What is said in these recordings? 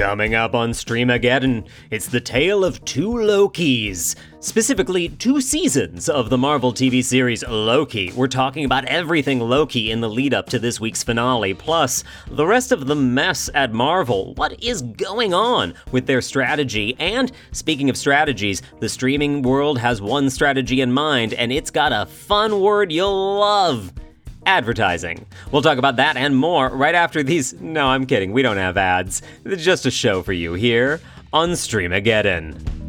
Coming up on Streamageddon, it's the tale of two Lokis. Specifically, two seasons of the Marvel TV series Loki. We're talking about everything Loki in the lead up to this week's finale, plus the rest of the mess at Marvel. What is going on with their strategy? And speaking of strategies, the streaming world has one strategy in mind, and it's got a fun word you'll love advertising. We'll talk about that and more right after these. No, I'm kidding. We don't have ads. It's just a show for you here on Streamageddon.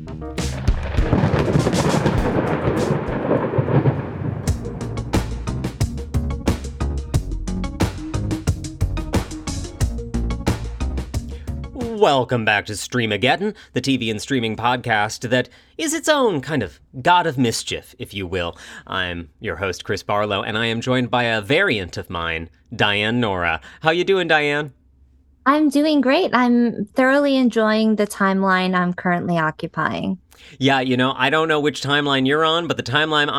Welcome back to Streamageddon, the TV and streaming podcast that is its own kind of god of mischief, if you will. I'm your host, Chris Barlow, and I am joined by a variant of mine, Diane Nora. How you doing, Diane? I'm doing great. I'm thoroughly enjoying the timeline I'm currently occupying. Yeah, you know, I don't know which timeline you're on, but the timeline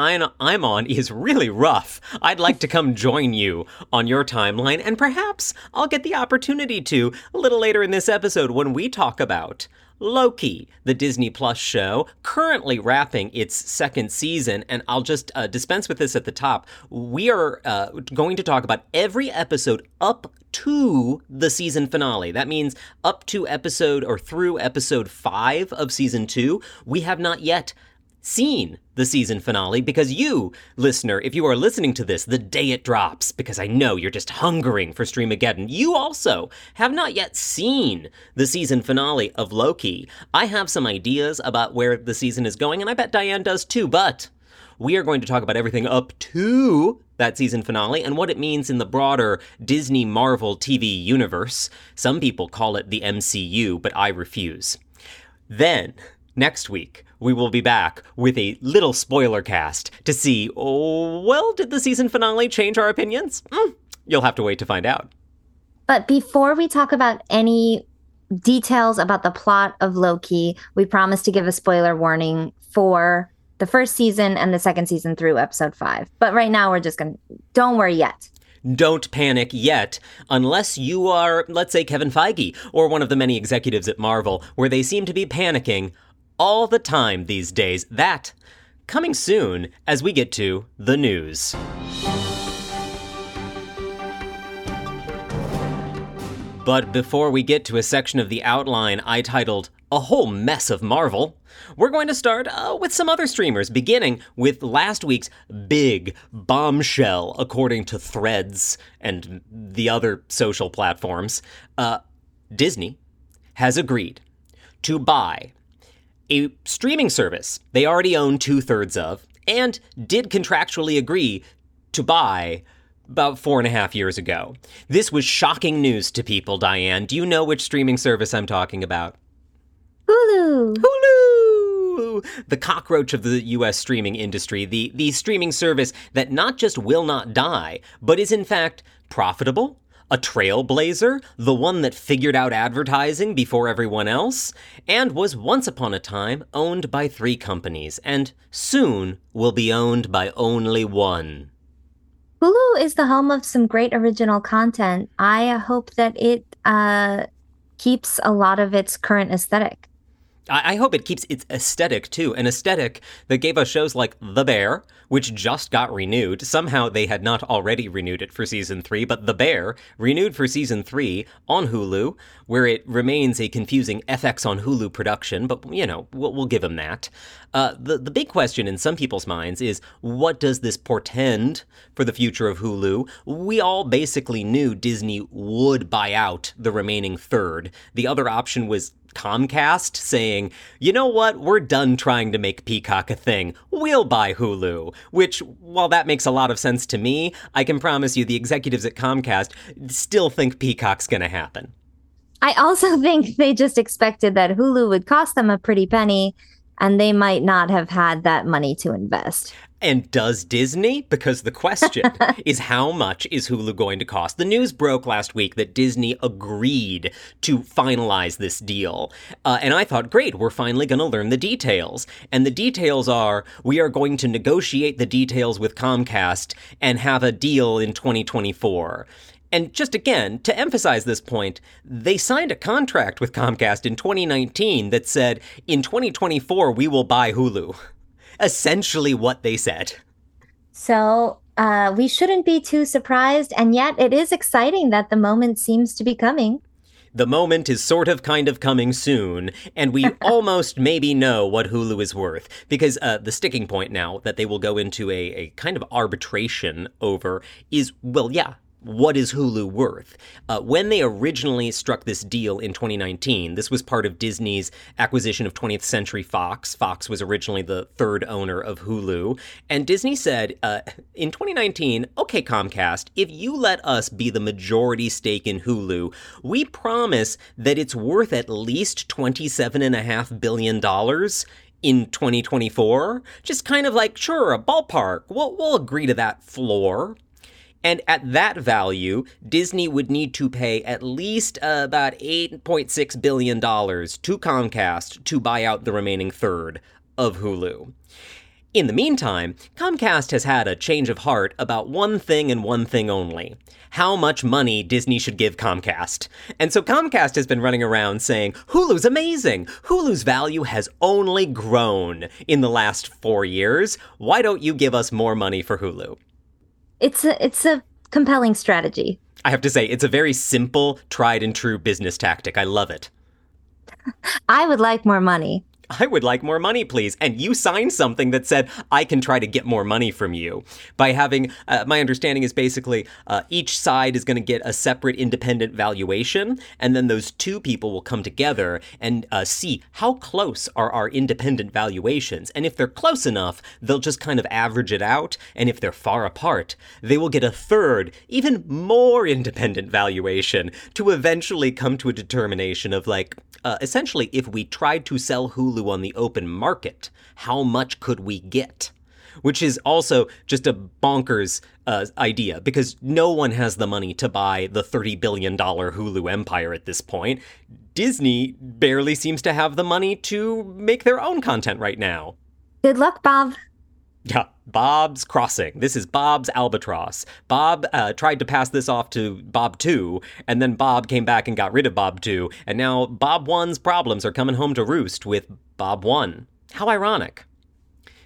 I'm on is really rough. I'd like to come join you on your timeline, and perhaps I'll get the opportunity to a little later in this episode when we talk about Loki, the Disney Plus show, currently wrapping its second season. And I'll just uh, dispense with this at the top. We are uh, going to talk about every episode up to the season finale. That means up to episode or through episode five of season two. We have not yet seen the season finale because you, listener, if you are listening to this the day it drops, because I know you're just hungering for Streamageddon, you also have not yet seen the season finale of Loki. I have some ideas about where the season is going, and I bet Diane does too, but we are going to talk about everything up to that season finale and what it means in the broader Disney Marvel TV universe. Some people call it the MCU, but I refuse. Then, next week, we will be back with a little spoiler cast to see, oh, well, did the season finale change our opinions? Mm, you'll have to wait to find out. But before we talk about any details about the plot of Loki, we promise to give a spoiler warning for the first season and the second season through episode five. But right now, we're just going to, don't worry yet don't panic yet, unless you are, let's say, Kevin Feige or one of the many executives at Marvel, where they seem to be panicking all the time these days. That coming soon as we get to the news. But before we get to a section of the outline I titled A Whole Mess of Marvel, we're going to start uh, with some other streamers, beginning with last week's big bombshell, according to Threads and the other social platforms. Uh, Disney has agreed to buy a streaming service they already own two thirds of and did contractually agree to buy about four and a half years ago. This was shocking news to people, Diane. Do you know which streaming service I'm talking about? Hulu. Hulu! The cockroach of the US streaming industry, the, the streaming service that not just will not die, but is in fact profitable, a trailblazer, the one that figured out advertising before everyone else, and was once upon a time owned by three companies, and soon will be owned by only one. Hulu is the home of some great original content. I hope that it uh, keeps a lot of its current aesthetic. I, hope it keeps its aesthetic too, an aesthetic that gave us shows like The Bear, which just got renewed. Somehow they had not already renewed it for season three, but The Bear renewed for season three on Hulu, where it remains a confusing FX on Hulu production, but you know, we'll, we'll give them that. Uh, the, the big question in some people's minds is what does this portend for the future of Hulu? We all basically knew Disney would buy out the remaining third. The other option was Comcast saying, you know what, we're done trying to make Peacock a thing. We'll buy Hulu. Which, while that makes a lot of sense to me, I can promise you the executives at Comcast still think Peacock's gonna happen. I also think they just expected that Hulu would cost them a pretty penny and they might not have had that money to invest. And does Disney? Because the question is how much is Hulu going to cost? The news broke last week that Disney agreed to finalize this deal. Uh, and I thought, great, we're finally going to learn the details. And the details are we are going to negotiate the details with Comcast and have a deal in 2024. And just again, to emphasize this point, they signed a contract with Comcast in 2019 that said, in 2024, we will buy Hulu. Essentially what they said. So uh, we shouldn't be too surprised. And yet it is exciting that the moment seems to be coming. The moment is sort of kind of coming soon, and we almost maybe know what Hulu is worth. Because uh, the sticking point now that they will go into a, a kind of arbitration over is, well, yeah, what is Hulu worth? Uh, when they originally struck this deal in 2019, this was part of Disney's acquisition of 20th Century Fox. Fox was originally the third owner of Hulu. And Disney said uh, in 2019, okay, Comcast, if you let us be the majority stake in Hulu, we promise that it's worth at least $27.5 billion in 2024. Just kind of like, sure, a ballpark. We'll, we'll agree to that floor. And at that value, Disney would need to pay at least uh, about $8.6 billion to Comcast to buy out the remaining third of Hulu. In the meantime, Comcast has had a change of heart about one thing and one thing only how much money Disney should give Comcast. And so Comcast has been running around saying, Hulu's amazing! Hulu's value has only grown in the last four years. Why don't you give us more money for Hulu? It's a it's a compelling strategy. I have to say, it's a very simple, tried and true business tactic. I love it. I would like more money. I would like more money, please. And you signed something that said, I can try to get more money from you. By having, uh, my understanding is basically uh, each side is going to get a separate independent valuation. And then those two people will come together and uh, see how close are our independent valuations. And if they're close enough, they'll just kind of average it out. And if they're far apart, they will get a third, even more independent valuation to eventually come to a determination of like, uh, essentially, if we tried to sell Hulu on the open market, how much could we get? Which is also just a bonkers uh, idea because no one has the money to buy the $30 billion Hulu empire at this point. Disney barely seems to have the money to make their own content right now. Good luck, Bob. Yeah, Bob's Crossing. This is Bob's Albatross. Bob uh, tried to pass this off to Bob 2, and then Bob came back and got rid of Bob 2, and now Bob 1's problems are coming home to roost with Bob 1. How ironic.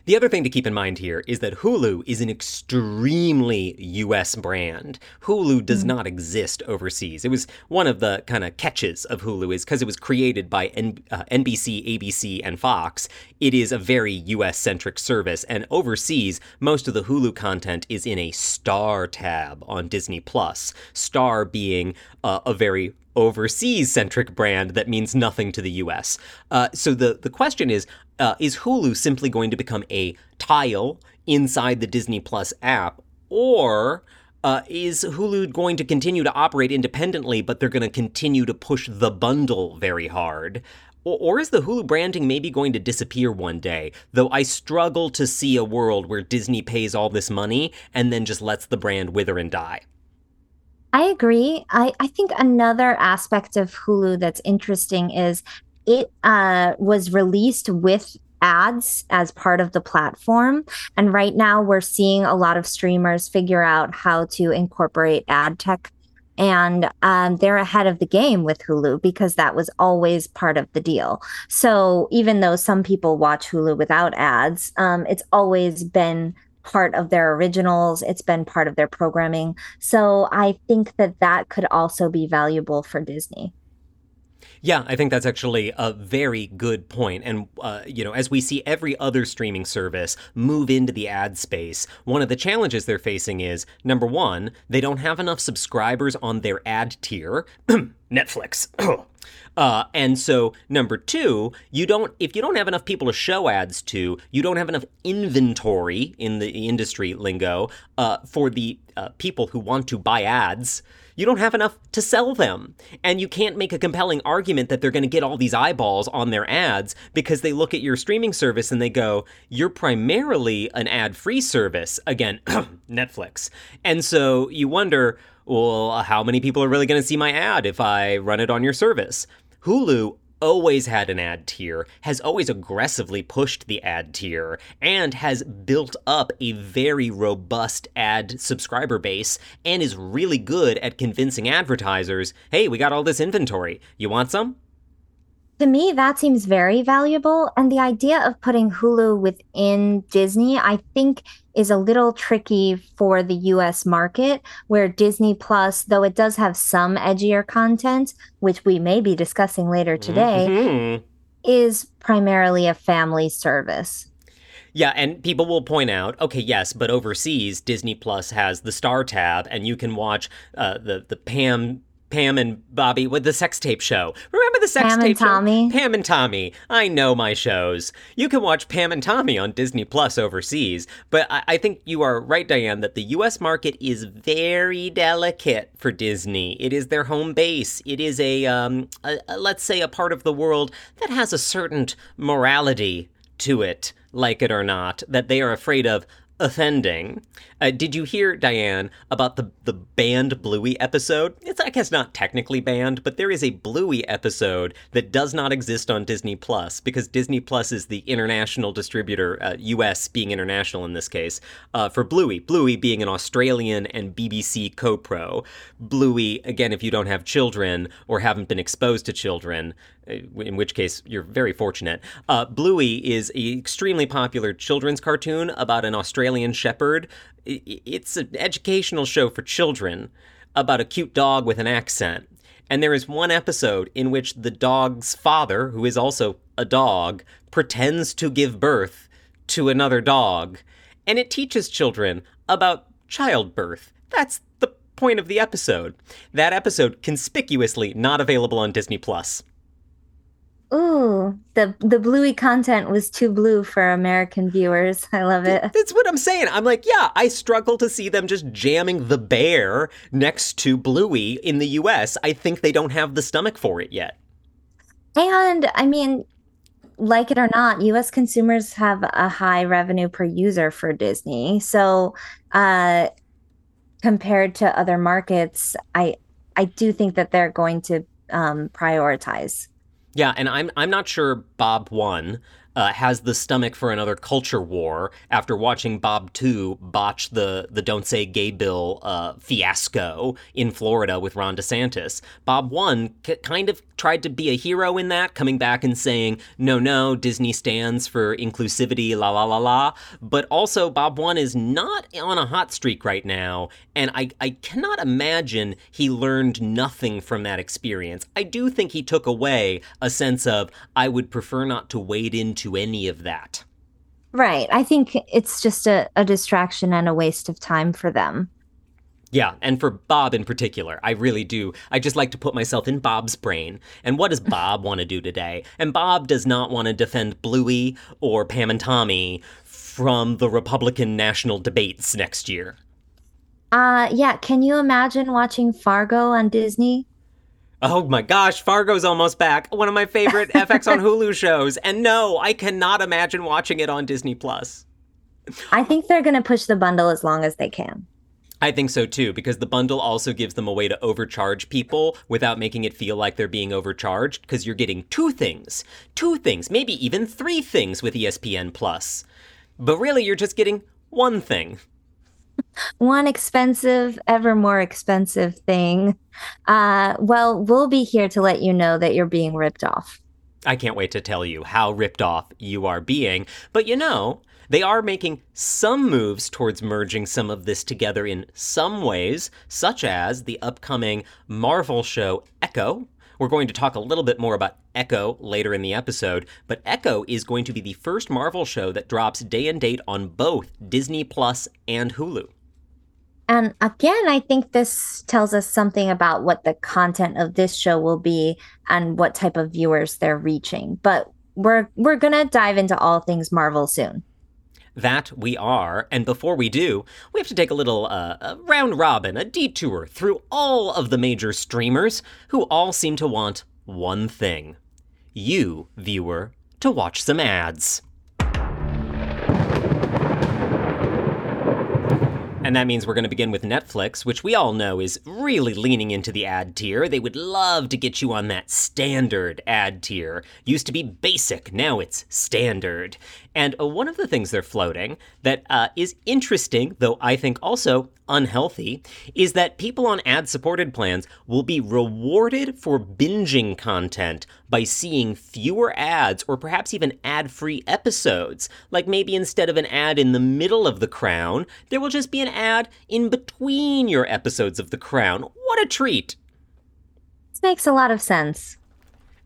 The other thing to keep in mind here is that Hulu is an extremely US brand. Hulu does mm-hmm. not exist overseas. It was one of the kind of catches of Hulu is because it was created by N- uh, NBC, ABC, and Fox. It is a very US centric service, and overseas, most of the Hulu content is in a Star tab on Disney Plus. Star being uh, a very overseas centric brand that means nothing to the US. Uh, so the, the question is uh, is Hulu simply going to become a tile inside the Disney Plus app? Or uh, is Hulu going to continue to operate independently, but they're going to continue to push the bundle very hard? Or, or is the Hulu branding maybe going to disappear one day? Though I struggle to see a world where Disney pays all this money and then just lets the brand wither and die. I agree. I, I think another aspect of Hulu that's interesting is it uh, was released with ads as part of the platform. And right now, we're seeing a lot of streamers figure out how to incorporate ad tech. And um, they're ahead of the game with Hulu because that was always part of the deal. So even though some people watch Hulu without ads, um, it's always been part of their originals. It's been part of their programming. So I think that that could also be valuable for Disney. Yeah, I think that's actually a very good point. And, uh, you know, as we see every other streaming service move into the ad space, one of the challenges they're facing is number one, they don't have enough subscribers on their ad tier. Netflix. Uh, and so number two, you don't if you don't have enough people to show ads to, you don't have enough inventory in the industry lingo uh, for the uh, people who want to buy ads you don't have enough to sell them. And you can't make a compelling argument that they're going to get all these eyeballs on their ads because they look at your streaming service and they go, you're primarily an ad free service. Again, Netflix. And so you wonder, well, how many people are really going to see my ad if I run it on your service? Hulu always had an ad tier, has always aggressively pushed the ad tier, and has built up a very robust ad subscriber base and is really good at convincing advertisers hey, we got all this inventory. You want some? To me, that seems very valuable. And the idea of putting Hulu within Disney, I think, is a little tricky for the US market, where Disney Plus, though it does have some edgier content, which we may be discussing later today, mm-hmm. is primarily a family service. Yeah, and people will point out, okay, yes, but overseas, Disney Plus has the Star tab, and you can watch uh, the the Pam Pam and Bobby with the sex tape show. Remember the sex tape? Pam tape and Tommy? show? Pam and Tommy. I know my shows. You can watch Pam and Tommy on Disney Plus overseas, but I, I think you are right, Diane, that the US market is very delicate for Disney. It is their home base. It is a, um, a, a let's say, a part of the world that has a certain morality to it, like it or not, that they are afraid of offending. Uh, did you hear, Diane, about the, the banned Bluey episode? It's, I guess, not technically banned, but there is a Bluey episode that does not exist on Disney Plus because Disney Plus is the international distributor, uh, US being international in this case, uh, for Bluey. Bluey being an Australian and BBC co pro. Bluey, again, if you don't have children or haven't been exposed to children, uh, in which case you're very fortunate. Uh, Bluey is an extremely popular children's cartoon about an Australian shepherd it's an educational show for children about a cute dog with an accent. And there is one episode in which the dog's father, who is also a dog, pretends to give birth to another dog. And it teaches children about childbirth. That's the point of the episode. That episode conspicuously not available on Disney Plus. Ooh, the the bluey content was too blue for American viewers. I love it. That's what I'm saying. I'm like, yeah, I struggle to see them just jamming the bear next to Bluey in the US. I think they don't have the stomach for it yet. And I mean, like it or not, US consumers have a high revenue per user for Disney. So, uh compared to other markets, I I do think that they're going to um prioritize yeah, and I'm I'm not sure Bob one uh, has the stomach for another culture war after watching Bob 2 botch the, the Don't Say Gay bill uh, fiasco in Florida with Ron DeSantis. Bob 1 c- kind of tried to be a hero in that, coming back and saying, no, no, Disney stands for inclusivity, la la la la. But also, Bob 1 is not on a hot streak right now, and I, I cannot imagine he learned nothing from that experience. I do think he took away a sense of, I would prefer not to wade into any of that. Right. I think it's just a, a distraction and a waste of time for them. Yeah, and for Bob in particular, I really do. I just like to put myself in Bob's brain. And what does Bob want to do today? And Bob does not want to defend Bluey or Pam and Tommy from the Republican national debates next year. Uh yeah, can you imagine watching Fargo on Disney? Oh my gosh, Fargo's almost back. One of my favorite FX on Hulu shows. And no, I cannot imagine watching it on Disney Plus. I think they're going to push the bundle as long as they can. I think so too, because the bundle also gives them a way to overcharge people without making it feel like they're being overcharged, because you're getting two things, two things, maybe even three things with ESPN Plus. But really, you're just getting one thing one expensive, ever more expensive thing. Uh, well, we'll be here to let you know that you're being ripped off. I can't wait to tell you how ripped off you are being. But you know, they are making some moves towards merging some of this together in some ways, such as the upcoming Marvel show Echo. We're going to talk a little bit more about Echo later in the episode, but Echo is going to be the first Marvel show that drops day and date on both Disney Plus and Hulu. And again, I think this tells us something about what the content of this show will be and what type of viewers they're reaching. But we're we're going to dive into all things Marvel soon. That we are. And before we do, we have to take a little uh, a round robin, a detour through all of the major streamers who all seem to want one thing you, viewer, to watch some ads. And that means we're going to begin with Netflix, which we all know is really leaning into the ad tier. They would love to get you on that standard ad tier. Used to be basic, now it's standard. And uh, one of the things they're floating that uh, is interesting, though I think also unhealthy, is that people on ad supported plans will be rewarded for binging content by seeing fewer ads or perhaps even ad free episodes. Like maybe instead of an ad in the middle of The Crown, there will just be an ad in between your episodes of The Crown. What a treat! This makes a lot of sense.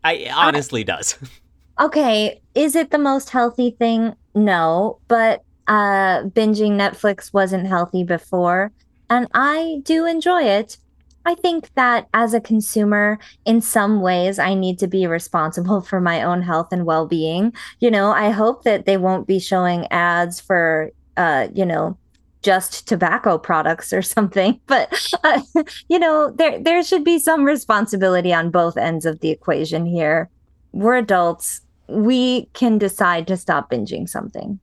I, it honestly does. okay, is it the most healthy thing? No, but uh, binging Netflix wasn't healthy before, and I do enjoy it. I think that as a consumer, in some ways, I need to be responsible for my own health and well being. You know, I hope that they won't be showing ads for, uh, you know, just tobacco products or something but uh, you know there there should be some responsibility on both ends of the equation here we're adults we can decide to stop binging something.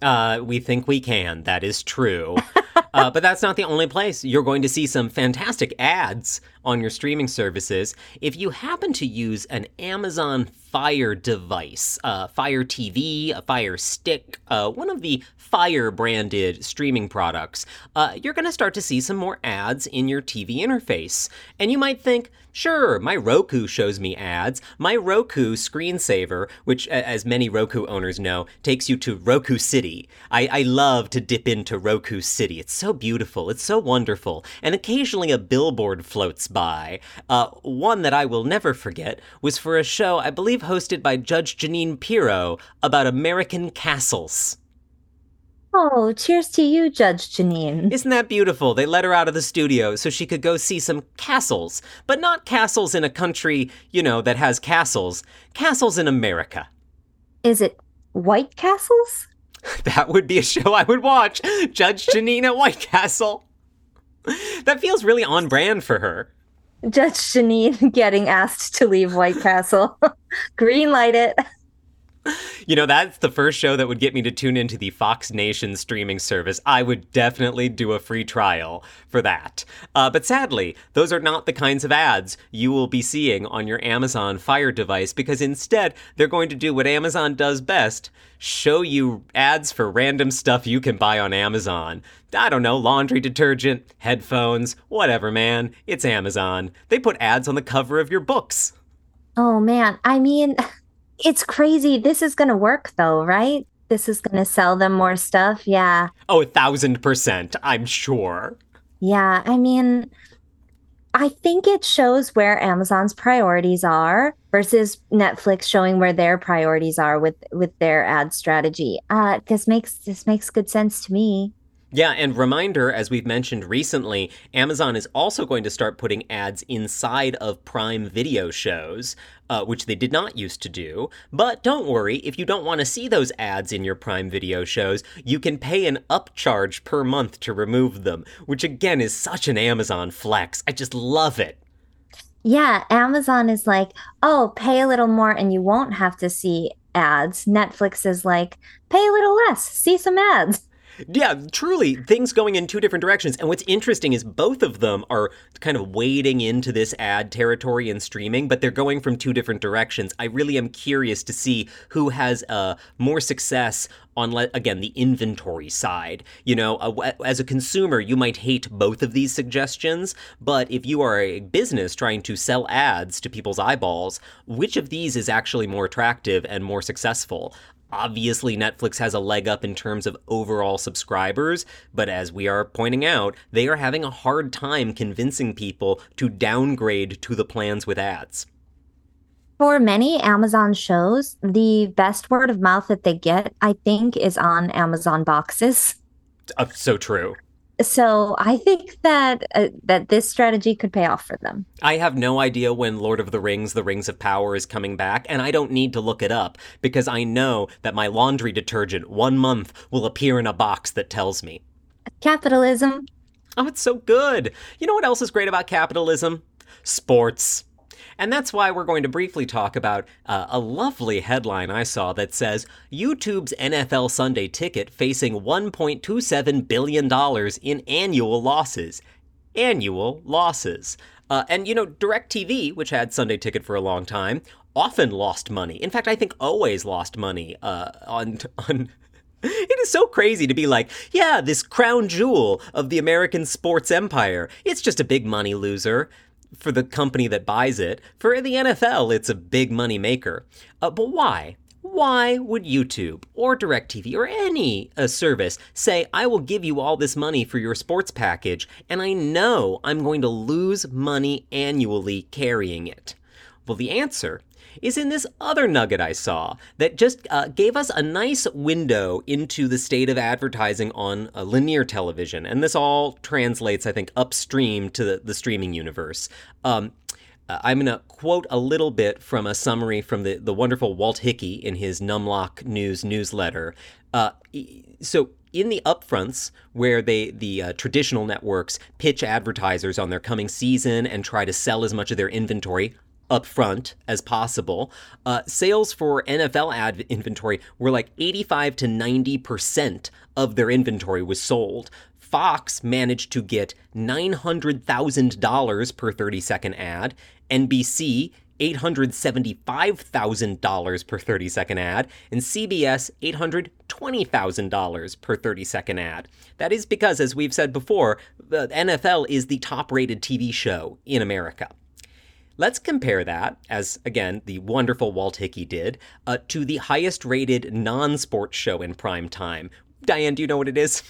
Uh, we think we can. That is true. uh, but that's not the only place. You're going to see some fantastic ads on your streaming services. If you happen to use an Amazon Fire device, uh, Fire TV, a Fire Stick, uh, one of the Fire branded streaming products, uh, you're going to start to see some more ads in your TV interface. And you might think, Sure, my Roku shows me ads. My Roku screensaver, which, as many Roku owners know, takes you to Roku City. I, I love to dip into Roku City. It's so beautiful, it's so wonderful. And occasionally a billboard floats by. Uh, one that I will never forget was for a show, I believe hosted by Judge Jeanine Pirro, about American castles. Oh, cheers to you, Judge Jeanine. Isn't that beautiful? They let her out of the studio so she could go see some castles, but not castles in a country, you know, that has castles. Castles in America. Is it White Castles? that would be a show I would watch. Judge Jeanine at White Castle. That feels really on brand for her. Judge Jeanine getting asked to leave White Castle. Green light it you know, that's the first show that would get me to tune into the Fox Nation streaming service. I would definitely do a free trial for that. Uh, but sadly, those are not the kinds of ads you will be seeing on your Amazon Fire device because instead, they're going to do what Amazon does best show you ads for random stuff you can buy on Amazon. I don't know, laundry detergent, headphones, whatever, man. It's Amazon. They put ads on the cover of your books. Oh, man. I mean, it's crazy. This is going to work though, right? This is going to sell them more stuff. Yeah. Oh, a thousand percent. I'm sure. Yeah. I mean, I think it shows where Amazon's priorities are versus Netflix showing where their priorities are with with their ad strategy. Uh, this makes this makes good sense to me. Yeah, and reminder, as we've mentioned recently, Amazon is also going to start putting ads inside of Prime Video shows, uh, which they did not used to do. But don't worry, if you don't want to see those ads in your Prime Video shows, you can pay an upcharge per month to remove them, which again is such an Amazon flex. I just love it. Yeah, Amazon is like, oh, pay a little more and you won't have to see ads. Netflix is like, pay a little less, see some ads. Yeah, truly, things going in two different directions. And what's interesting is both of them are kind of wading into this ad territory and streaming, but they're going from two different directions. I really am curious to see who has uh, more success on again the inventory side you know uh, as a consumer you might hate both of these suggestions but if you are a business trying to sell ads to people's eyeballs which of these is actually more attractive and more successful Obviously, Netflix has a leg up in terms of overall subscribers, but as we are pointing out, they are having a hard time convincing people to downgrade to the plans with ads. For many Amazon shows, the best word of mouth that they get, I think, is on Amazon boxes. Uh, so true. So I think that uh, that this strategy could pay off for them. I have no idea when Lord of the Rings: The Rings of Power is coming back, and I don't need to look it up because I know that my laundry detergent one month will appear in a box that tells me. Capitalism. Oh, it's so good. You know what else is great about capitalism? Sports. And that's why we're going to briefly talk about uh, a lovely headline I saw that says YouTube's NFL Sunday ticket facing $1.27 billion in annual losses. Annual losses. Uh, and you know, DirecTV, which had Sunday Ticket for a long time, often lost money. In fact, I think always lost money uh, on on. It is so crazy to be like, yeah, this crown jewel of the American sports empire. It's just a big money loser for the company that buys it. For the NFL, it's a big money maker. Uh, but why? Why would YouTube or DirecTV or any uh, service say, I will give you all this money for your sports package, and I know I'm going to lose money annually carrying it? Well, the answer is in this other nugget I saw that just uh, gave us a nice window into the state of advertising on uh, linear television. And this all translates, I think, upstream to the, the streaming universe. Um, uh, I'm going to quote a little bit from a summary from the, the wonderful Walt Hickey in his Numlock News newsletter. Uh, so, in the upfronts, where they the uh, traditional networks pitch advertisers on their coming season and try to sell as much of their inventory upfront as possible, uh, sales for NFL ad inventory were like 85 to 90 percent of their inventory was sold. Fox managed to get $900,000 per 30 second ad, NBC $875,000 per 30 second ad, and CBS $820,000 per 30 second ad. That is because, as we've said before, the NFL is the top rated TV show in America. Let's compare that, as again the wonderful Walt Hickey did, uh, to the highest rated non sports show in prime time. Diane, do you know what it is?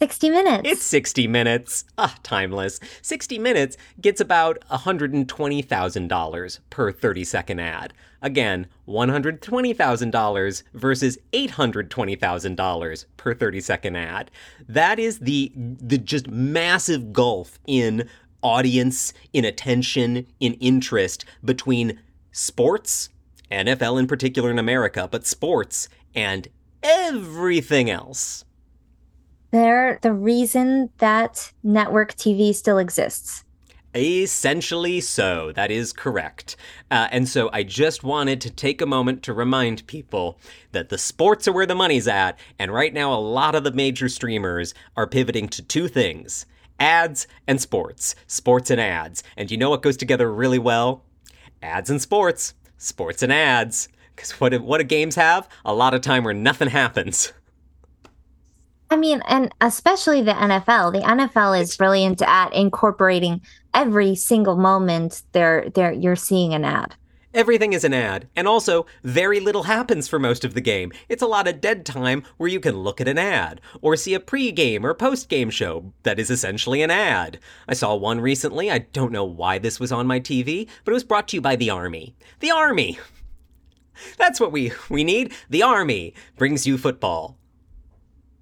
60 minutes. It's 60 minutes. Ah, timeless. 60 minutes gets about $120,000 per 30 second ad. Again, $120,000 versus $820,000 per 30 second ad. That is the the just massive gulf in audience, in attention, in interest between sports, NFL in particular in America, but sports and everything else. They're the reason that network TV still exists. Essentially so. That is correct. Uh, and so I just wanted to take a moment to remind people that the sports are where the money's at. And right now, a lot of the major streamers are pivoting to two things ads and sports. Sports and ads. And you know what goes together really well? Ads and sports. Sports and ads. Because what, do- what do games have? A lot of time where nothing happens. I mean, and especially the NFL. The NFL is brilliant at incorporating every single moment there there you're seeing an ad. Everything is an ad, and also, very little happens for most of the game. It's a lot of dead time where you can look at an ad, or see a pre-game or post-game show that is essentially an ad. I saw one recently, I don't know why this was on my TV, but it was brought to you by the Army. The Army! That's what we, we need. The Army brings you football.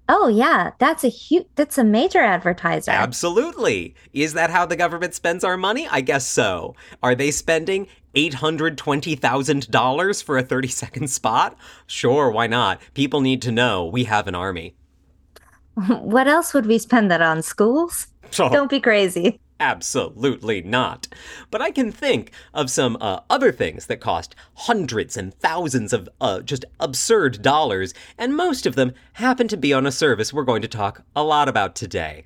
Oh yeah, that's a huge that's a major advertiser. Absolutely. Is that how the government spends our money? I guess so. Are they spending $820,000 for a 30 second spot? Sure, why not? People need to know we have an army. what else would we spend that on? Schools? Oh, Don't be crazy. absolutely not. But I can think of some uh, other things that cost hundreds and thousands of uh, just absurd dollars, and most of them happen to be on a service we're going to talk a lot about today.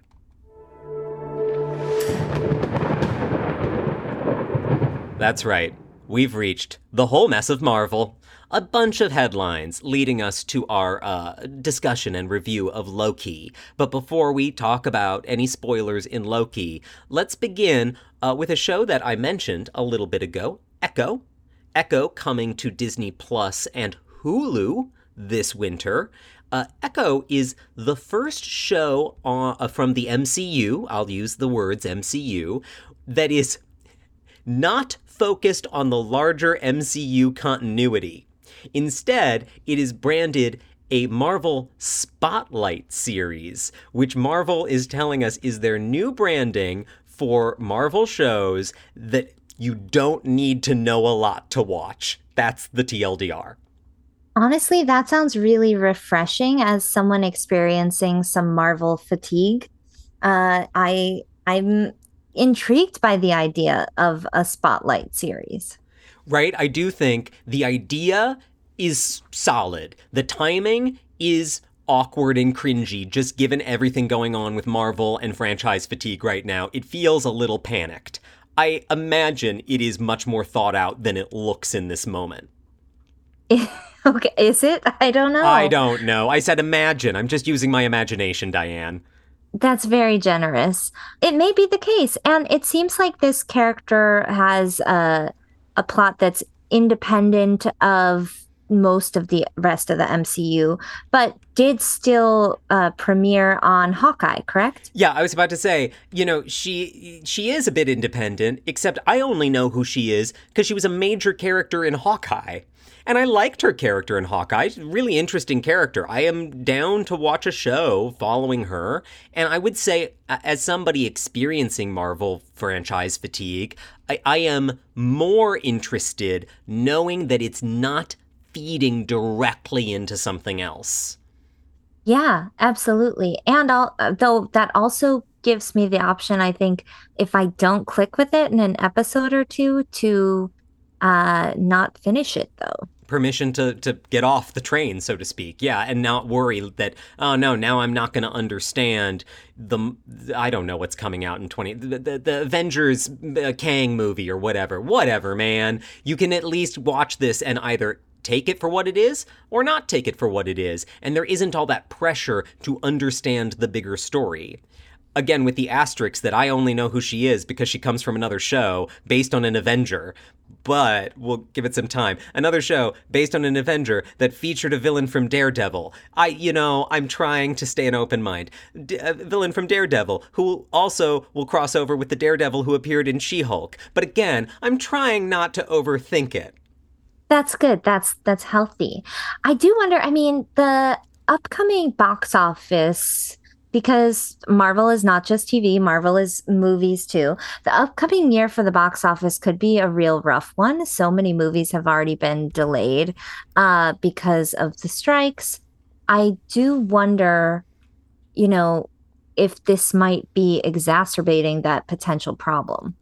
That's right. We've reached the whole mess of Marvel. A bunch of headlines leading us to our uh, discussion and review of Loki. But before we talk about any spoilers in Loki, let's begin uh, with a show that I mentioned a little bit ago Echo. Echo coming to Disney Plus and Hulu this winter. Uh, Echo is the first show on, uh, from the MCU, I'll use the words MCU, that is not focused on the larger MCU continuity. Instead, it is branded a Marvel Spotlight series, which Marvel is telling us is their new branding for Marvel shows that you don't need to know a lot to watch. That's the TLDR. Honestly, that sounds really refreshing as someone experiencing some Marvel fatigue. Uh, I I'm intrigued by the idea of a spotlight series. Right? I do think the idea is solid. The timing is awkward and cringy, just given everything going on with Marvel and franchise fatigue right now. It feels a little panicked. I imagine it is much more thought out than it looks in this moment. okay, is it? I don't know. I don't know. I said imagine. I'm just using my imagination, Diane. That's very generous. It may be the case. And it seems like this character has a, a plot that's independent of most of the rest of the MCU, but did still uh, premiere on Hawkeye, correct? Yeah, I was about to say, you know, she she is a bit independent, except I only know who she is because she was a major character in Hawkeye. And I liked her character in Hawkeye. Really interesting character. I am down to watch a show following her. And I would say, as somebody experiencing Marvel franchise fatigue, I, I am more interested knowing that it's not feeding directly into something else. Yeah, absolutely. And I'll, uh, though that also gives me the option, I think, if I don't click with it in an episode or two, to uh, not finish it though permission to to get off the train, so to speak. Yeah, and not worry that oh no, now I'm not going to understand the I don't know what's coming out in 20 the, the, the Avengers uh, Kang movie or whatever. Whatever, man. You can at least watch this and either take it for what it is or not take it for what it is, and there isn't all that pressure to understand the bigger story again with the asterisks that I only know who she is because she comes from another show based on an Avenger but we'll give it some time. Another show based on an Avenger that featured a villain from Daredevil. I, you know, I'm trying to stay an open mind. D- a villain from Daredevil who also will cross over with the Daredevil who appeared in She-Hulk. But again, I'm trying not to overthink it. That's good. That's that's healthy. I do wonder, I mean, the upcoming box office because Marvel is not just TV, Marvel is movies too. The upcoming year for the box office could be a real rough one. So many movies have already been delayed uh, because of the strikes. I do wonder, you know, if this might be exacerbating that potential problem.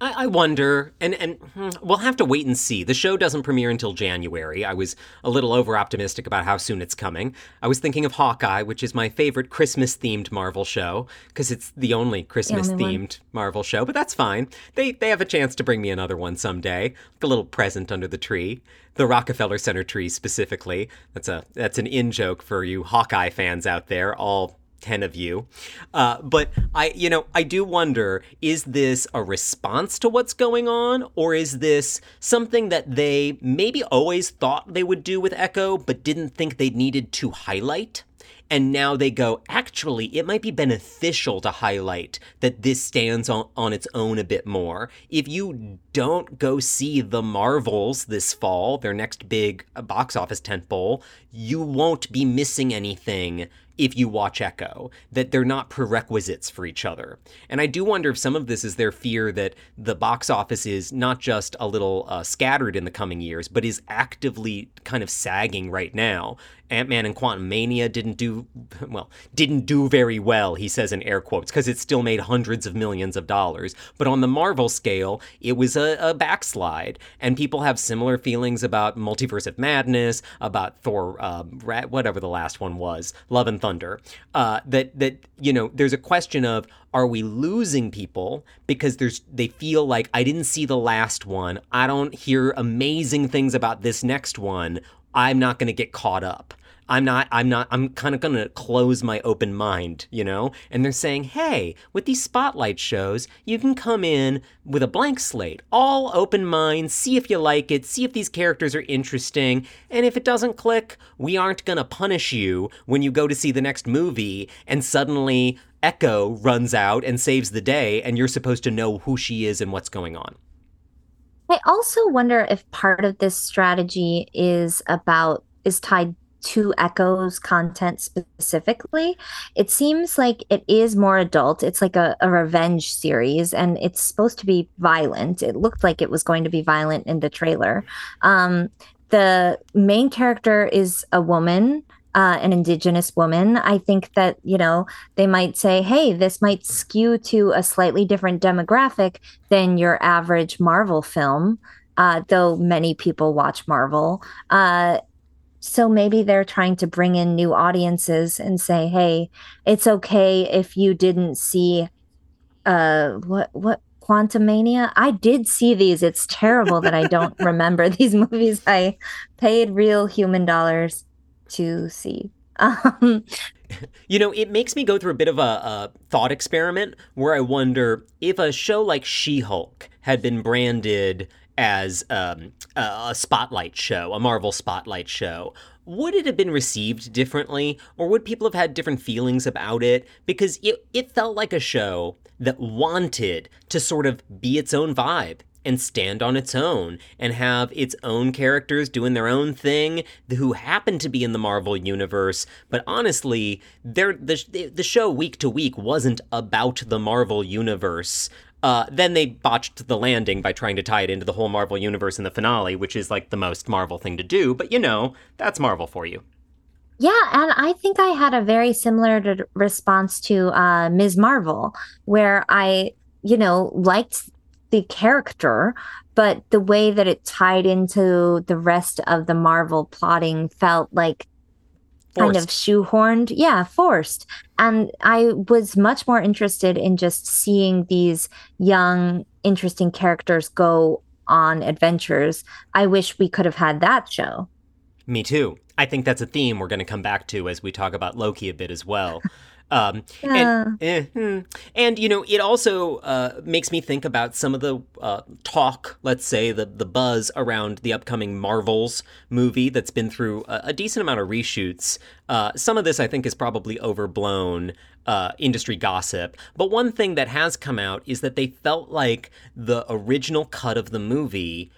I, I wonder, and and hmm, we'll have to wait and see. The show doesn't premiere until January. I was a little over optimistic about how soon it's coming. I was thinking of Hawkeye, which is my favorite Christmas themed Marvel show because it's the only Christmas themed Marvel show. But that's fine. They they have a chance to bring me another one someday, like a little present under the tree the Rockefeller Center tree specifically. That's a that's an in joke for you Hawkeye fans out there, all 10 of you. Uh, but I, you know, I do wonder is this a response to what's going on, or is this something that they maybe always thought they would do with Echo, but didn't think they needed to highlight? And now they go, actually, it might be beneficial to highlight that this stands on, on its own a bit more. If you don't go see the Marvels this fall, their next big box office tentpole, you won't be missing anything if you watch Echo, that they're not prerequisites for each other. And I do wonder if some of this is their fear that the box office is not just a little uh, scattered in the coming years, but is actively kind of sagging right now. Ant Man and Quantumania didn't do, well, didn't do very well, he says in air quotes, because it still made hundreds of millions of dollars. But on the Marvel scale, it was a, a backslide. And people have similar feelings about Multiverse of Madness, about Thor, uh, whatever the last one was, Love and Thunder. Uh, that, that, you know, there's a question of, are we losing people because there's they feel like I didn't see the last one. I don't hear amazing things about this next one. I'm not going to get caught up. I'm not, I'm not, I'm kind of going to close my open mind, you know? And they're saying, hey, with these spotlight shows, you can come in with a blank slate, all open mind, see if you like it, see if these characters are interesting. And if it doesn't click, we aren't going to punish you when you go to see the next movie and suddenly Echo runs out and saves the day and you're supposed to know who she is and what's going on. I also wonder if part of this strategy is about is tied to Echo's content specifically. It seems like it is more adult. It's like a, a revenge series and it's supposed to be violent. It looked like it was going to be violent in the trailer. Um, the main character is a woman uh, an indigenous woman, I think that, you know, they might say, hey, this might skew to a slightly different demographic than your average Marvel film, uh, though many people watch Marvel. Uh, so maybe they're trying to bring in new audiences and say, hey, it's okay if you didn't see uh what what Quantumania. I did see these. It's terrible that I don't remember these movies I paid real human dollars to see. Um, you know, it makes me go through a bit of a, a thought experiment where I wonder if a show like She Hulk had been branded as um, a spotlight show, a Marvel spotlight show, would it have been received differently, or would people have had different feelings about it? Because it, it felt like a show that wanted to sort of be its own vibe and stand on its own and have its own characters doing their own thing who happen to be in the Marvel universe. But honestly, the, the show week to week wasn't about the Marvel universe. Uh, then they botched the landing by trying to tie it into the whole Marvel universe in the finale, which is like the most Marvel thing to do. But you know, that's Marvel for you. Yeah, and I think I had a very similar response to uh, Ms. Marvel, where I, you know, liked the character, but the way that it tied into the rest of the Marvel plotting felt like forced. kind of shoehorned. Yeah, forced. And I was much more interested in just seeing these young, interesting characters go on adventures. I wish we could have had that show. Me too. I think that's a theme we're going to come back to as we talk about Loki a bit as well. Um, yeah. and, hmm. and, you know, it also uh, makes me think about some of the uh, talk, let's say, the, the buzz around the upcoming Marvels movie that's been through a, a decent amount of reshoots. Uh, some of this, I think, is probably overblown uh, industry gossip. But one thing that has come out is that they felt like the original cut of the movie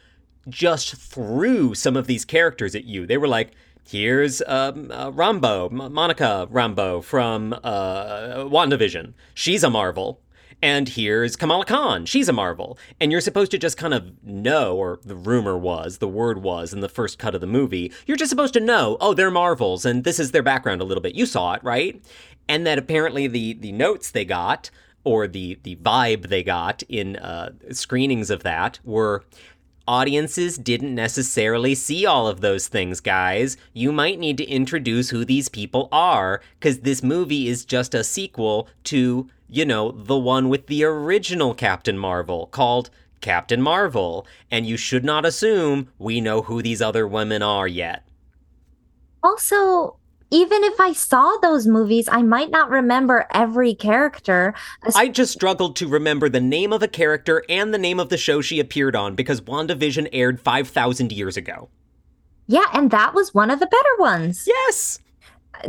just threw some of these characters at you. They were like, Here's um, uh, Rambeau, M- Monica Rambeau from uh, WandaVision. She's a Marvel. And here's Kamala Khan. She's a Marvel. And you're supposed to just kind of know, or the rumor was, the word was in the first cut of the movie, you're just supposed to know, oh, they're Marvels, and this is their background a little bit. You saw it, right? And that apparently the, the notes they got, or the, the vibe they got in uh, screenings of that, were audiences didn't necessarily see all of those things, guys. You might need to introduce who these people are, because this movie is just a sequel to, you know, the one with the original Captain Marvel called Captain Marvel, and you should not assume we know who these other women are yet. Also, even if I saw those movies, I might not remember every character. I just struggled to remember the name of a character and the name of the show she appeared on because WandaVision aired 5,000 years ago. Yeah, and that was one of the better ones. Yes.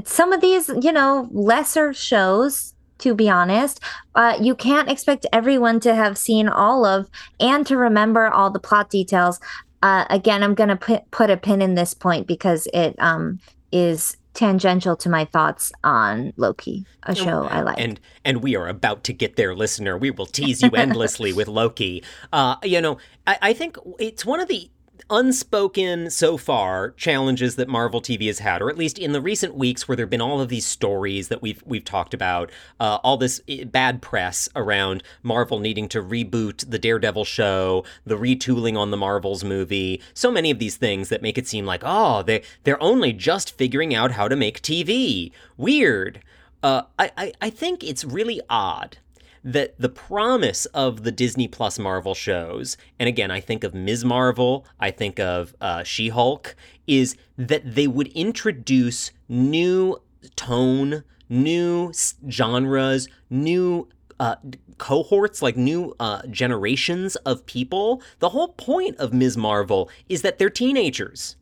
Some of these, you know, lesser shows, to be honest, uh, you can't expect everyone to have seen all of and to remember all the plot details. Uh, again, I'm going to put put a pin in this point because it um, is tangential to my thoughts on Loki, a show I like. And and we are about to get there, listener. We will tease you endlessly with Loki. Uh, you know, I, I think it's one of the unspoken so far challenges that Marvel TV has had, or at least in the recent weeks where there have been all of these stories that we've we've talked about, uh, all this eh, bad press around Marvel needing to reboot the Daredevil show, the retooling on the Marvels movie, so many of these things that make it seem like oh they they're only just figuring out how to make TV. Weird. Uh, I, I I think it's really odd that the promise of the Disney Plus Marvel shows, and again, I think of Ms. Marvel, I think of uh, She Hulk, is that they would introduce new tone, new genres, new uh, cohorts, like new uh, generations of people. The whole point of Ms. Marvel is that they're teenagers.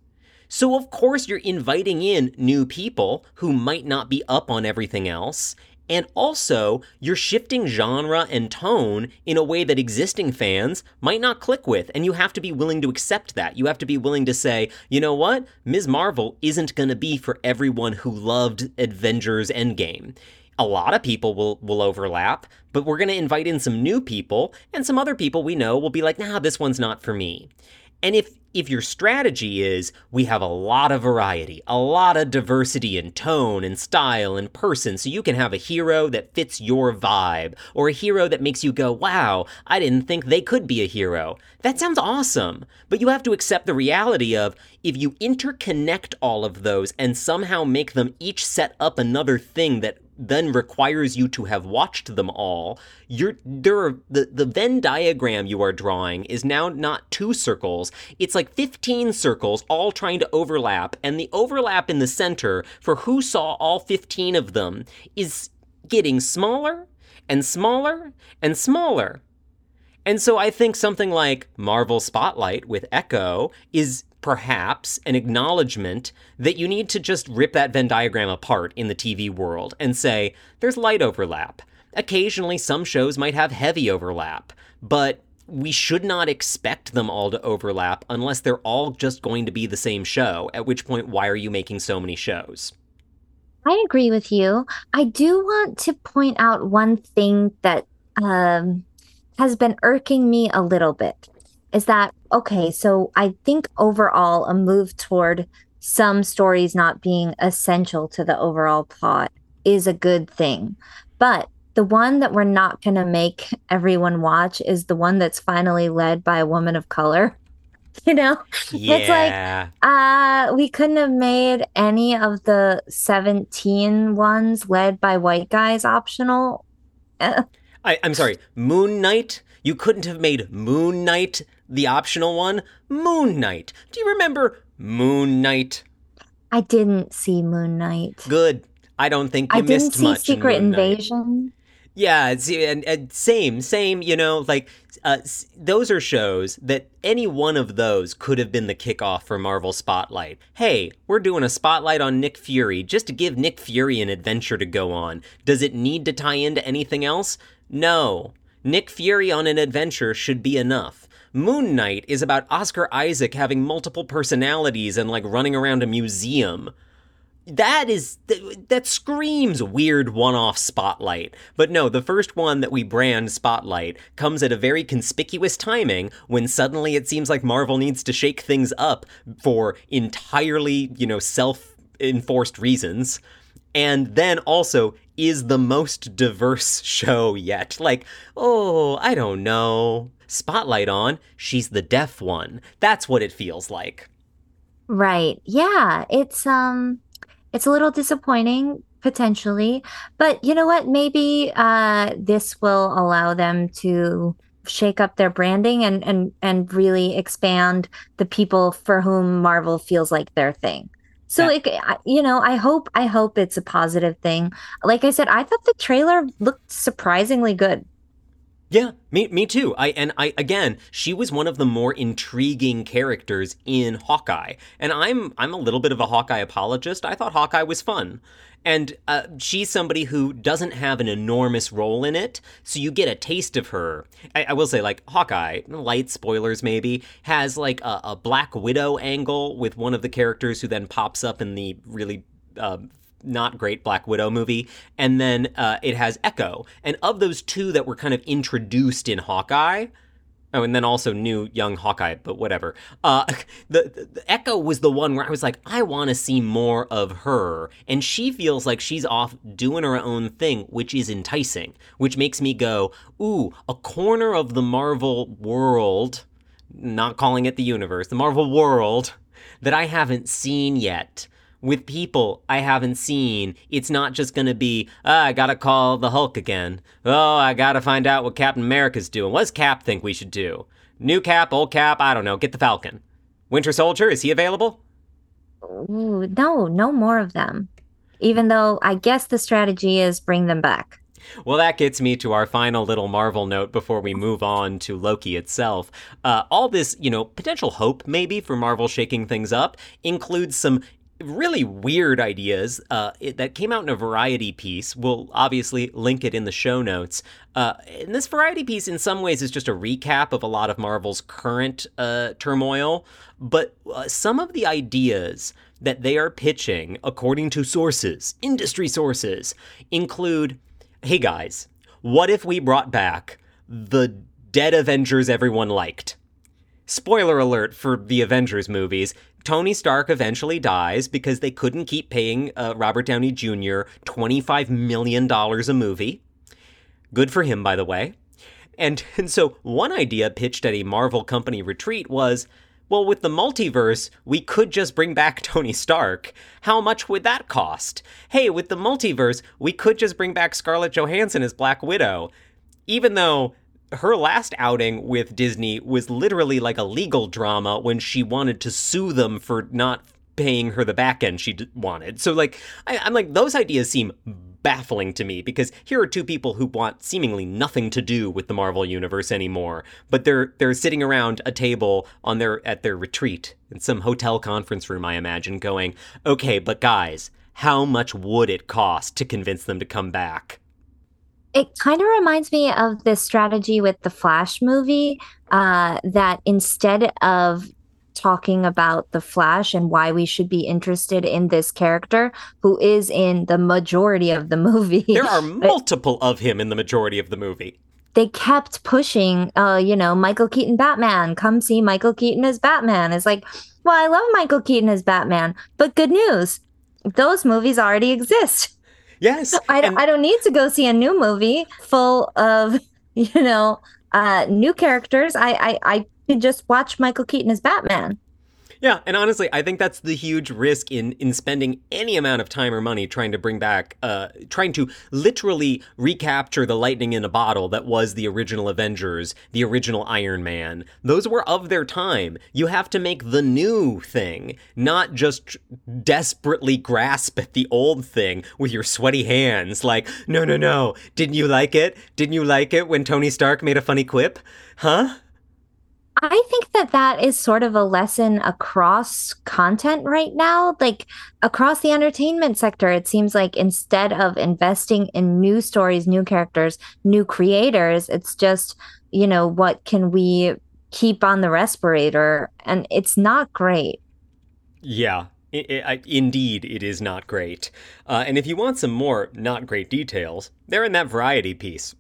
So, of course, you're inviting in new people who might not be up on everything else. And also, you're shifting genre and tone in a way that existing fans might not click with, and you have to be willing to accept that. You have to be willing to say, you know what? Ms. Marvel isn't going to be for everyone who loved Avengers Endgame. A lot of people will, will overlap, but we're going to invite in some new people, and some other people we know will be like, nah, this one's not for me. And if if your strategy is we have a lot of variety, a lot of diversity in tone and style and person, so you can have a hero that fits your vibe, or a hero that makes you go, wow, I didn't think they could be a hero. That sounds awesome. But you have to accept the reality of if you interconnect all of those and somehow make them each set up another thing that then requires you to have watched them all, you're there are, the, the Venn diagram you are drawing is now not two circles, it's like 15 circles all trying to overlap, and the overlap in the center for who saw all 15 of them is getting smaller and smaller and smaller. And so I think something like Marvel Spotlight with Echo is perhaps an acknowledgement that you need to just rip that Venn diagram apart in the TV world and say there's light overlap. Occasionally, some shows might have heavy overlap, but we should not expect them all to overlap unless they're all just going to be the same show, at which point, why are you making so many shows? I agree with you. I do want to point out one thing that um, has been irking me a little bit is that okay, so I think overall a move toward some stories not being essential to the overall plot is a good thing. But the one that we're not going to make everyone watch is the one that's finally led by a woman of color. You know, yeah. it's like uh we couldn't have made any of the 17 ones led by white guys optional. I, I'm sorry, Moon Knight. You couldn't have made Moon Knight the optional one, Moon Knight. Do you remember Moon Knight? I didn't see Moon Knight. Good. I don't think you I didn't missed see much. Secret in Moon Invasion. Yeah, and, and same, same. You know, like uh, those are shows that any one of those could have been the kickoff for Marvel Spotlight. Hey, we're doing a spotlight on Nick Fury just to give Nick Fury an adventure to go on. Does it need to tie into anything else? No. Nick Fury on an adventure should be enough. Moon Knight is about Oscar Isaac having multiple personalities and like running around a museum. That is that screams weird one-off spotlight. But no, the first one that we brand spotlight comes at a very conspicuous timing when suddenly it seems like Marvel needs to shake things up for entirely, you know, self-enforced reasons. And then also is the most diverse show yet. Like, oh, I don't know spotlight on, she's the deaf one. That's what it feels like. Right. Yeah, it's um it's a little disappointing potentially, but you know what? Maybe uh this will allow them to shake up their branding and and and really expand the people for whom Marvel feels like their thing. So yeah. it, you know, I hope I hope it's a positive thing. Like I said, I thought the trailer looked surprisingly good. Yeah, me me too. I and I again, she was one of the more intriguing characters in Hawkeye. And I'm I'm a little bit of a Hawkeye apologist. I thought Hawkeye was fun. And uh, she's somebody who doesn't have an enormous role in it, so you get a taste of her. I, I will say, like Hawkeye, light spoilers maybe, has like a, a Black Widow angle with one of the characters who then pops up in the really uh, not great Black Widow movie, and then uh, it has Echo. And of those two that were kind of introduced in Hawkeye, oh, and then also new young Hawkeye, but whatever. Uh, the, the, the Echo was the one where I was like, I want to see more of her, and she feels like she's off doing her own thing, which is enticing, which makes me go, ooh, a corner of the Marvel world. Not calling it the universe, the Marvel world that I haven't seen yet with people I haven't seen, it's not just to be, oh, I got to call the Hulk again. Oh, I got to find out what Captain America's doing. What does Cap think we should do? New Cap, old Cap, I don't know. Get the Falcon. Winter Soldier, is he available? Ooh, no, no more of them. Even though I guess the strategy is bring them back. Well, that gets me to our final little Marvel note before we move on to Loki itself. Uh, all this, you know, potential hope maybe for Marvel shaking things up includes some really weird ideas uh, it, that came out in a variety piece. We'll obviously link it in the show notes. Uh, and this variety piece, in some ways, is just a recap of a lot of Marvel's current uh, turmoil. But uh, some of the ideas that they are pitching, according to sources, industry sources, include hey guys, what if we brought back the dead Avengers everyone liked? Spoiler alert for the Avengers movies. Tony Stark eventually dies because they couldn't keep paying uh, Robert Downey Jr. $25 million a movie. Good for him, by the way. And, and so one idea pitched at a Marvel company retreat was well, with the multiverse, we could just bring back Tony Stark. How much would that cost? Hey, with the multiverse, we could just bring back Scarlett Johansson as Black Widow. Even though her last outing with Disney was literally like a legal drama when she wanted to sue them for not paying her the back end she wanted. So, like, I, I'm like, those ideas seem baffling to me because here are two people who want seemingly nothing to do with the Marvel universe anymore, but they're they're sitting around a table on their at their retreat in some hotel conference room, I imagine, going, "Okay, but guys, how much would it cost to convince them to come back?" It kind of reminds me of this strategy with the Flash movie uh, that instead of talking about the Flash and why we should be interested in this character who is in the majority of the movie. There are multiple of him in the majority of the movie. They kept pushing, uh, you know, Michael Keaton Batman. Come see Michael Keaton as Batman. It's like, well, I love Michael Keaton as Batman, but good news, those movies already exist. Yes, I don't, and- I don't need to go see a new movie full of, you know, uh, new characters. I, I, I could just watch Michael Keaton as Batman. Yeah, and honestly, I think that's the huge risk in in spending any amount of time or money trying to bring back, uh, trying to literally recapture the lightning in a bottle that was the original Avengers, the original Iron Man. Those were of their time. You have to make the new thing, not just desperately grasp at the old thing with your sweaty hands. Like, no, no, no. Didn't you like it? Didn't you like it when Tony Stark made a funny quip? Huh? I think that that is sort of a lesson across content right now. Like across the entertainment sector, it seems like instead of investing in new stories, new characters, new creators, it's just, you know, what can we keep on the respirator? And it's not great. Yeah, it, it, indeed, it is not great. Uh, and if you want some more not great details, they're in that variety piece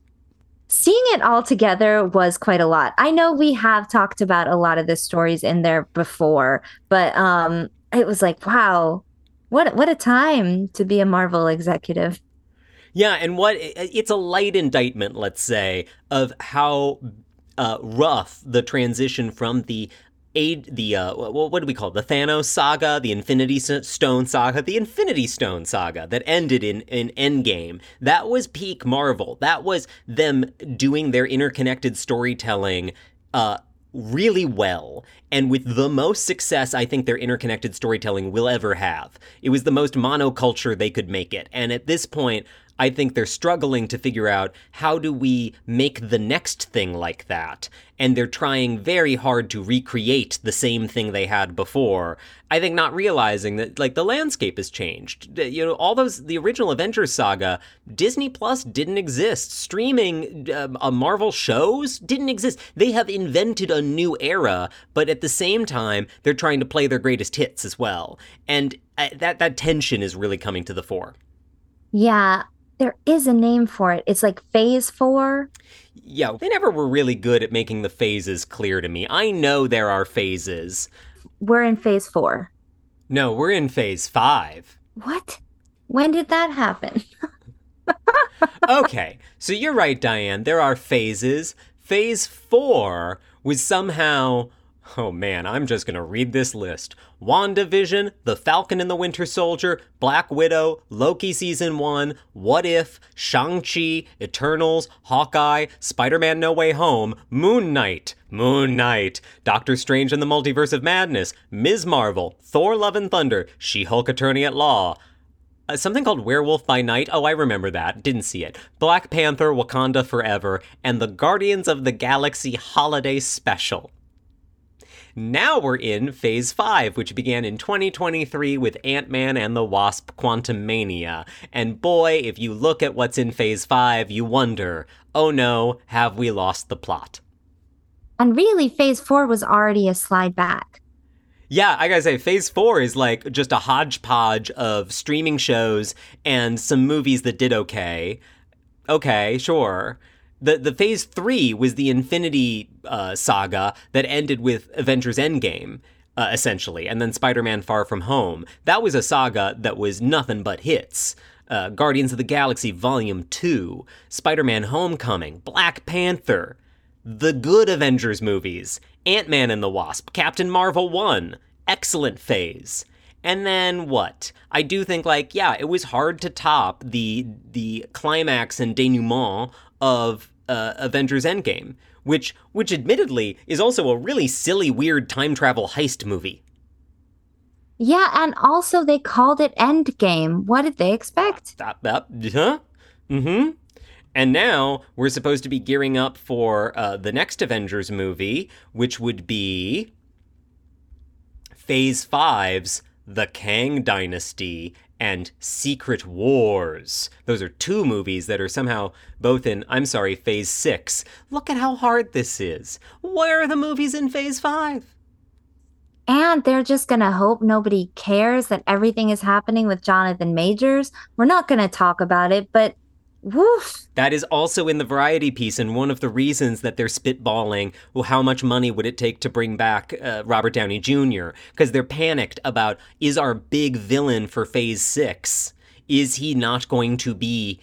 seeing it all together was quite a lot. I know we have talked about a lot of the stories in there before, but um it was like, wow, what what a time to be a Marvel executive. Yeah, and what it's a light indictment, let's say, of how uh, rough the transition from the the uh, what do we call it? The Thanos saga, the Infinity Stone saga, the Infinity Stone saga that ended in in Endgame. That was peak Marvel. That was them doing their interconnected storytelling uh, really well and with the most success I think their interconnected storytelling will ever have. It was the most monoculture they could make it. And at this point, I think they're struggling to figure out how do we make the next thing like that and they're trying very hard to recreate the same thing they had before. I think not realizing that like the landscape has changed. You know, all those the original Avengers saga, Disney Plus didn't exist. Streaming uh, uh, Marvel shows didn't exist. They have invented a new era, but at the same time, they're trying to play their greatest hits as well. And uh, that that tension is really coming to the fore. Yeah, there is a name for it. It's like phase 4 yo, they never were really good at making the phases clear to me. I know there are phases. We're in phase four. No, we're in phase five. What? When did that happen? okay, so you're right, Diane. There are phases. Phase four was somehow. Oh man, I'm just going to read this list. WandaVision, The Falcon and the Winter Soldier, Black Widow, Loki Season 1, What If, Shang-Chi, Eternals, Hawkeye, Spider-Man No Way Home, Moon Knight, Moon Knight, Doctor Strange and the Multiverse of Madness, Ms. Marvel, Thor Love and Thunder, She-Hulk Attorney at Law, uh, something called Werewolf by Night. Oh, I remember that. Didn't see it. Black Panther, Wakanda Forever, and the Guardians of the Galaxy Holiday Special. Now we're in Phase 5, which began in 2023 with Ant Man and the Wasp Quantumania. And boy, if you look at what's in Phase 5, you wonder oh no, have we lost the plot? And really, Phase 4 was already a slide back. Yeah, I gotta say, Phase 4 is like just a hodgepodge of streaming shows and some movies that did okay. Okay, sure. The the phase three was the Infinity uh, saga that ended with Avengers Endgame, uh, essentially, and then Spider-Man Far From Home. That was a saga that was nothing but hits. Uh, Guardians of the Galaxy Volume Two, Spider-Man Homecoming, Black Panther, the good Avengers movies, Ant-Man and the Wasp, Captain Marvel One, excellent phase. And then what? I do think like yeah, it was hard to top the the climax and denouement of uh, Avengers Endgame, which which admittedly is also a really silly weird time travel heist movie. Yeah, and also they called it Endgame. What did they expect? Uh, uh, huh? Mm-hmm. And now we're supposed to be gearing up for uh, the next Avengers movie, which would be Phase 5's The Kang Dynasty and Secret Wars. Those are two movies that are somehow both in, I'm sorry, Phase 6. Look at how hard this is. Where are the movies in Phase 5? And they're just going to hope nobody cares that everything is happening with Jonathan Majors. We're not going to talk about it, but woof. That is also in the variety piece, and one of the reasons that they're spitballing well, how much money would it take to bring back uh, Robert Downey Jr. Because they're panicked about is our big villain for Phase Six is he not going to be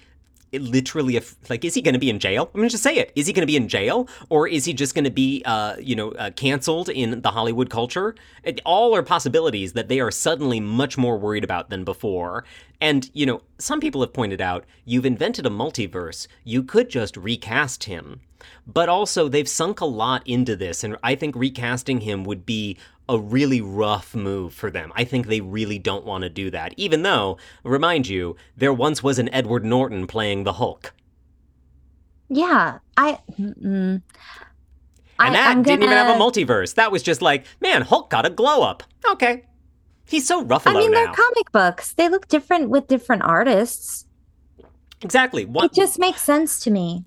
literally a, like is he going to be in jail? I'm going to just say it. Is he going to be in jail or is he just going to be uh, you know uh, canceled in the hollywood culture? It, all are possibilities that they are suddenly much more worried about than before. And you know some people have pointed out you've invented a multiverse. You could just recast him. But also they've sunk a lot into this and i think recasting him would be a really rough move for them. I think they really don't want to do that, even though, remind you, there once was an Edward Norton playing the Hulk. Yeah, I. Mm, and that didn't even have a multiverse. That was just like, man, Hulk got a glow up. Okay. He's so Ruffalo I mean, now. they're comic books. They look different with different artists. Exactly. What, it just makes sense to me.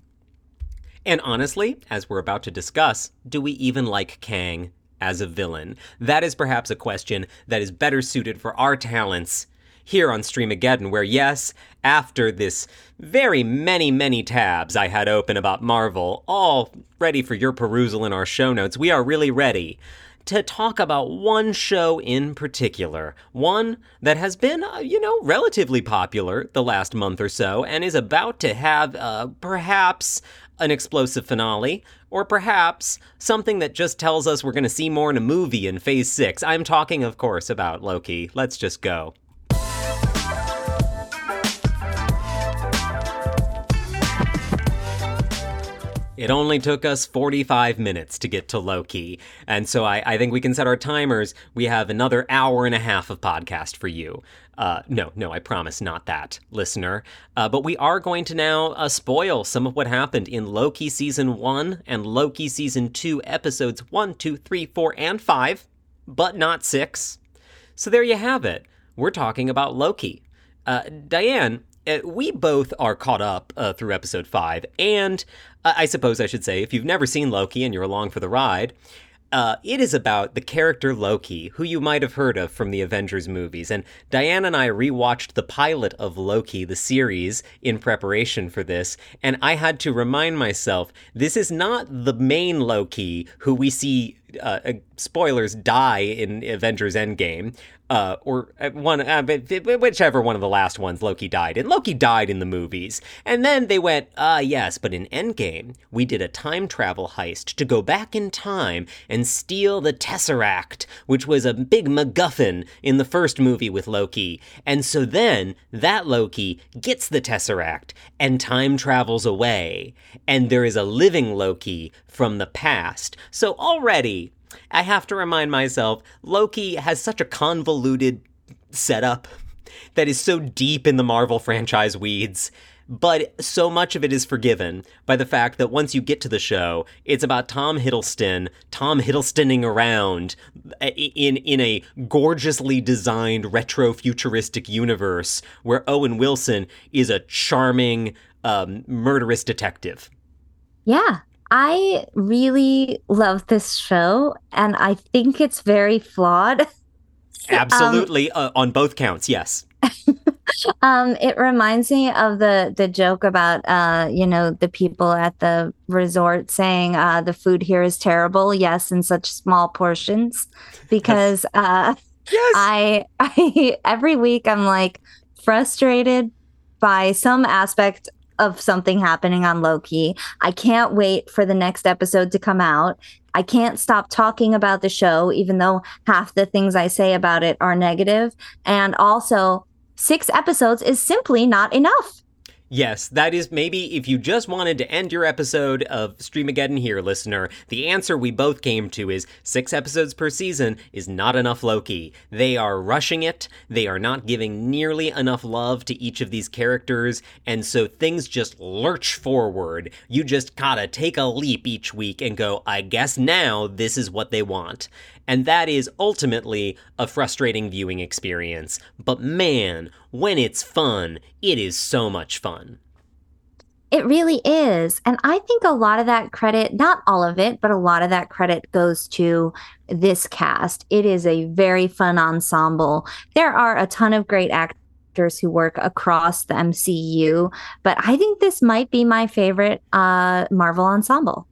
And honestly, as we're about to discuss, do we even like Kang? As a villain? That is perhaps a question that is better suited for our talents here on Streamageddon, where, yes, after this very many, many tabs I had open about Marvel, all ready for your perusal in our show notes, we are really ready to talk about one show in particular. One that has been, uh, you know, relatively popular the last month or so and is about to have uh, perhaps an explosive finale, or perhaps something that just tells us we're going to see more in a movie in Phase 6. I'm talking, of course, about Loki. Let's just go. It only took us 45 minutes to get to Loki. And so I, I, think we can set our timers. We have another hour and a half of podcast for you. Uh, no, no, I promise not that, listener. Uh, but we are going to now uh, spoil some of what happened in Loki season one and Loki season two, episodes one, two, three, four, and five, but not six. So there you have it. We're talking about Loki. Uh, Diane, uh, we both are caught up uh, through episode five, and I suppose I should say, if you've never seen Loki and you're along for the ride, uh, it is about the character Loki, who you might have heard of from the Avengers movies. And Diane and I rewatched the pilot of Loki, the series, in preparation for this. And I had to remind myself this is not the main Loki who we see uh, uh spoilers die in Avengers Endgame uh, or uh, one, uh, whichever one of the last ones Loki died. And Loki died in the movies. And then they went, ah, yes, but in Endgame, we did a time travel heist to go back in time and steal the Tesseract, which was a big MacGuffin in the first movie with Loki. And so then that Loki gets the Tesseract and time travels away. And there is a living Loki from the past. So already, I have to remind myself Loki has such a convoluted setup that is so deep in the Marvel franchise weeds. But so much of it is forgiven by the fact that once you get to the show, it's about Tom Hiddleston, Tom Hiddlestoning around in in a gorgeously designed retro futuristic universe where Owen Wilson is a charming um, murderous detective. Yeah, I really love this show, and I think it's very flawed. Absolutely, um, uh, on both counts, yes. um, it reminds me of the the joke about uh, you know, the people at the resort saying uh, the food here is terrible. Yes, in such small portions, because uh, Yes. I I every week I'm like frustrated by some aspect of something happening on Loki. I can't wait for the next episode to come out. I can't stop talking about the show, even though half the things I say about it are negative. And also, six episodes is simply not enough. Yes, that is maybe if you just wanted to end your episode of Streamageddon here, listener, the answer we both came to is six episodes per season is not enough Loki. They are rushing it, they are not giving nearly enough love to each of these characters, and so things just lurch forward. You just gotta take a leap each week and go, I guess now this is what they want. And that is ultimately a frustrating viewing experience. But man, when it's fun, it is so much fun. It really is. And I think a lot of that credit, not all of it, but a lot of that credit goes to this cast. It is a very fun ensemble. There are a ton of great actors who work across the MCU, but I think this might be my favorite uh, Marvel ensemble.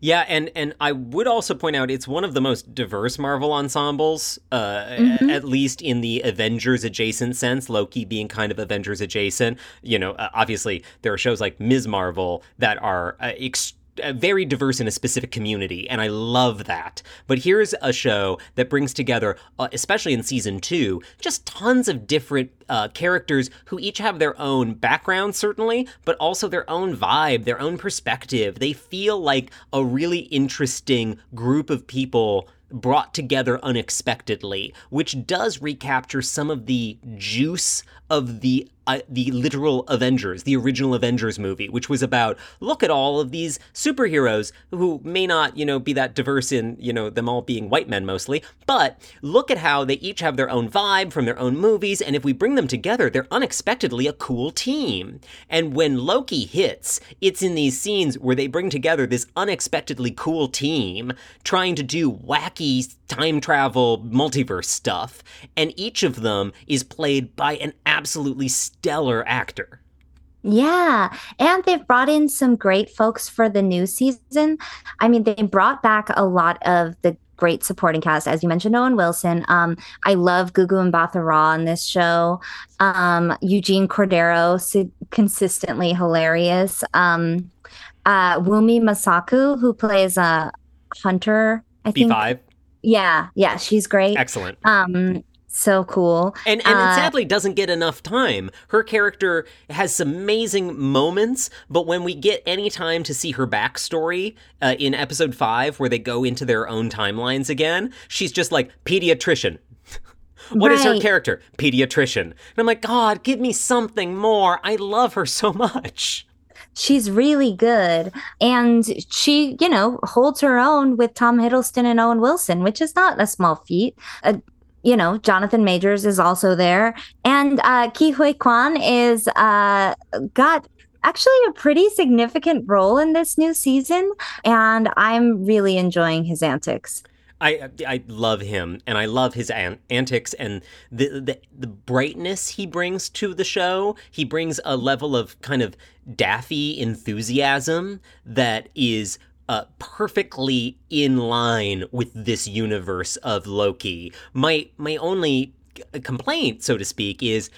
Yeah, and and I would also point out it's one of the most diverse Marvel ensembles, uh, Mhm. at least in the Avengers adjacent sense. Loki being kind of Avengers adjacent. You know, uh, obviously there are shows like Ms. Marvel that are uh, ex- uh, very diverse in a specific community, and I love that. But here's a show that brings together, uh, especially in season two, just tons of different uh, characters who each have their own background, certainly, but also their own vibe, their own perspective. They feel like a really interesting group of people brought together unexpectedly, which does recapture some of the juice of the uh, the literal Avengers, the original Avengers movie, which was about look at all of these superheroes who may not, you know, be that diverse in, you know, them all being white men mostly, but look at how they each have their own vibe from their own movies, and if we bring them together, they're unexpectedly a cool team. And when Loki hits, it's in these scenes where they bring together this unexpectedly cool team trying to do wacky time travel multiverse stuff, and each of them is played by an absolutely stellar actor. Yeah. And they've brought in some great folks for the new season. I mean, they brought back a lot of the great supporting cast. As you mentioned, Owen Wilson. Um, I love Gugu Mbatha-Raw on this show. Um, Eugene Cordero, si- consistently hilarious. Um, uh, Wunmi Mosaku, who plays a hunter, I think. B5, Yeah. Yeah. She's great. excellent. Um, so cool. And and Uh, it sadly doesn't get enough time. Her character has some amazing moments, but when we get any time to see her backstory uh, in episode five, where they go into their own timelines again, she's just like pediatrician. What is her character? Pediatrician. And I'm like, God, give me something more. I love her so much. She's really good. And she, you know, holds her own with Tom Hiddleston and Owen Wilson, which is not a small feat. Uh, you know, Jonathan Majors is also there. And uh, Ke Huy Quan is uh, got actually a pretty significant role in this new season. And I'm really enjoying his antics. I I love him, and I love his an- antics and the, the the brightness he brings to the show. He brings a level of kind of daffy enthusiasm that is uh, perfectly in line with this universe of Loki. My my only c- complaint, so to speak, is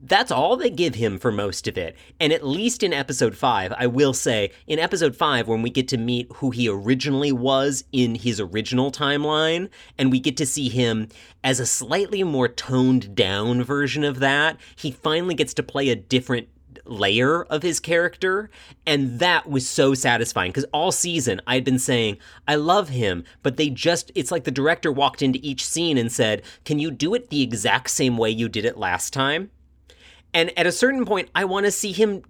that's all they give him for most of it. And at least in episode 5, I will say, in episode 5, when we get to meet who he originally was in his original timeline, and we get to see him as a slightly more toned down version of that, he finally gets to play a different layer of his character and that was so satisfying because all season i'd been saying i love him but they just it's like the director walked into each scene and said can you do it the exact same way you did it last time? And at a certain point, I want to see him,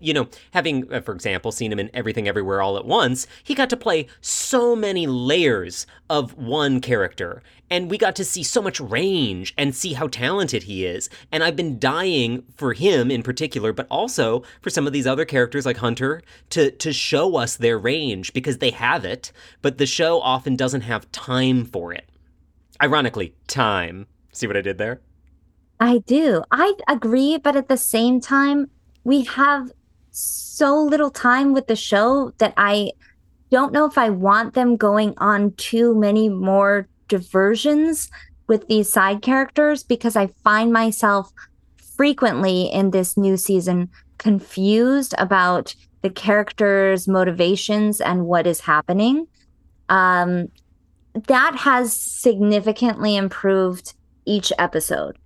you know, having, uh, for example, seen him in Everything Everywhere All at Once, he got to play so many layers of one character. And we got to see so much range and see how talented he is. And I've been dying for him in particular, but also for some of these other characters like Hunter to, to show us their range because they have it, but the show often doesn't have time for it. Ironically, time. See what I did there? I do. I agree, but at the same time, we have so little time with the show that I don't know if I want them going on too many more diversions with these side characters because I find myself frequently in this new season confused about the characters' motivations and what is happening. Um, that has significantly improved each episode.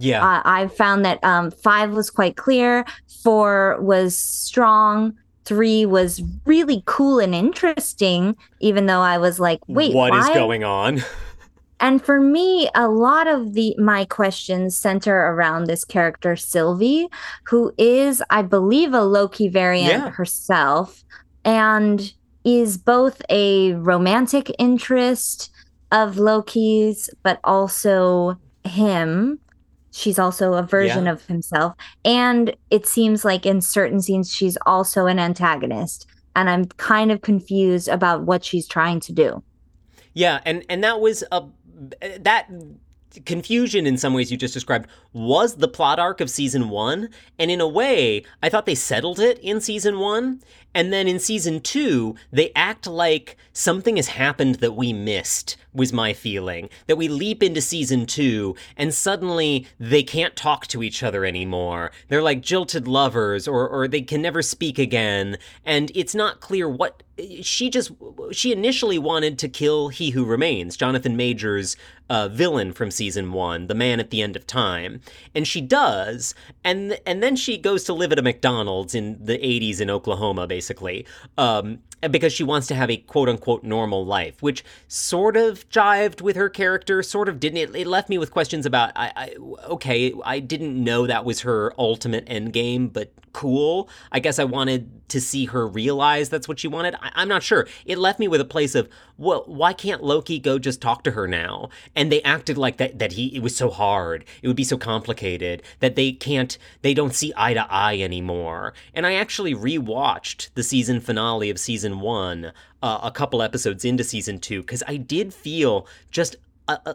Yeah. Uh, I found that um, five was quite clear, four was strong, three was really cool and interesting, even though I was like, wait, what why? is going on? And for me, a lot of the my questions center around this character Sylvie, who is, I believe, a Loki variant Yeah. herself, and is both a romantic interest of Loki's, but also him. She's also a version Yeah. of himself. And it seems like in certain scenes, she's also an antagonist. And I'm kind of confused about what she's trying to do. Yeah, and and that was a that confusion in some ways you just described was the plot arc of season 1 and in a way I thought they settled it in season 1 and then in season 2 they act like something has happened that we missed was my feeling that we leap into season 2 and suddenly they can't talk to each other anymore. They're like jilted lovers or or they can never speak again. And it's not clear what she just she initially wanted to kill he who remains jonathan majors uh, villain from season one the man at the end of time. And she does and and then she goes to live at a mcdonald's in the 80s in oklahoma basically. Um, because she wants to have a quote unquote normal life, which sort of jived with her character, sort of didn't. It, it left me with questions about, I, I, okay, I didn't know that was her ultimate end game, but cool. I guess I wanted to see her realize that's what she wanted. I, I'm not sure. It left me with a place of, well, why can't Loki go just talk to her now? And they acted like that, that he, it was so hard. It would be so complicated that they can't, they don't see eye to eye anymore. And I actually rewatched the season finale of season one uh, a couple episodes into season two because I did feel just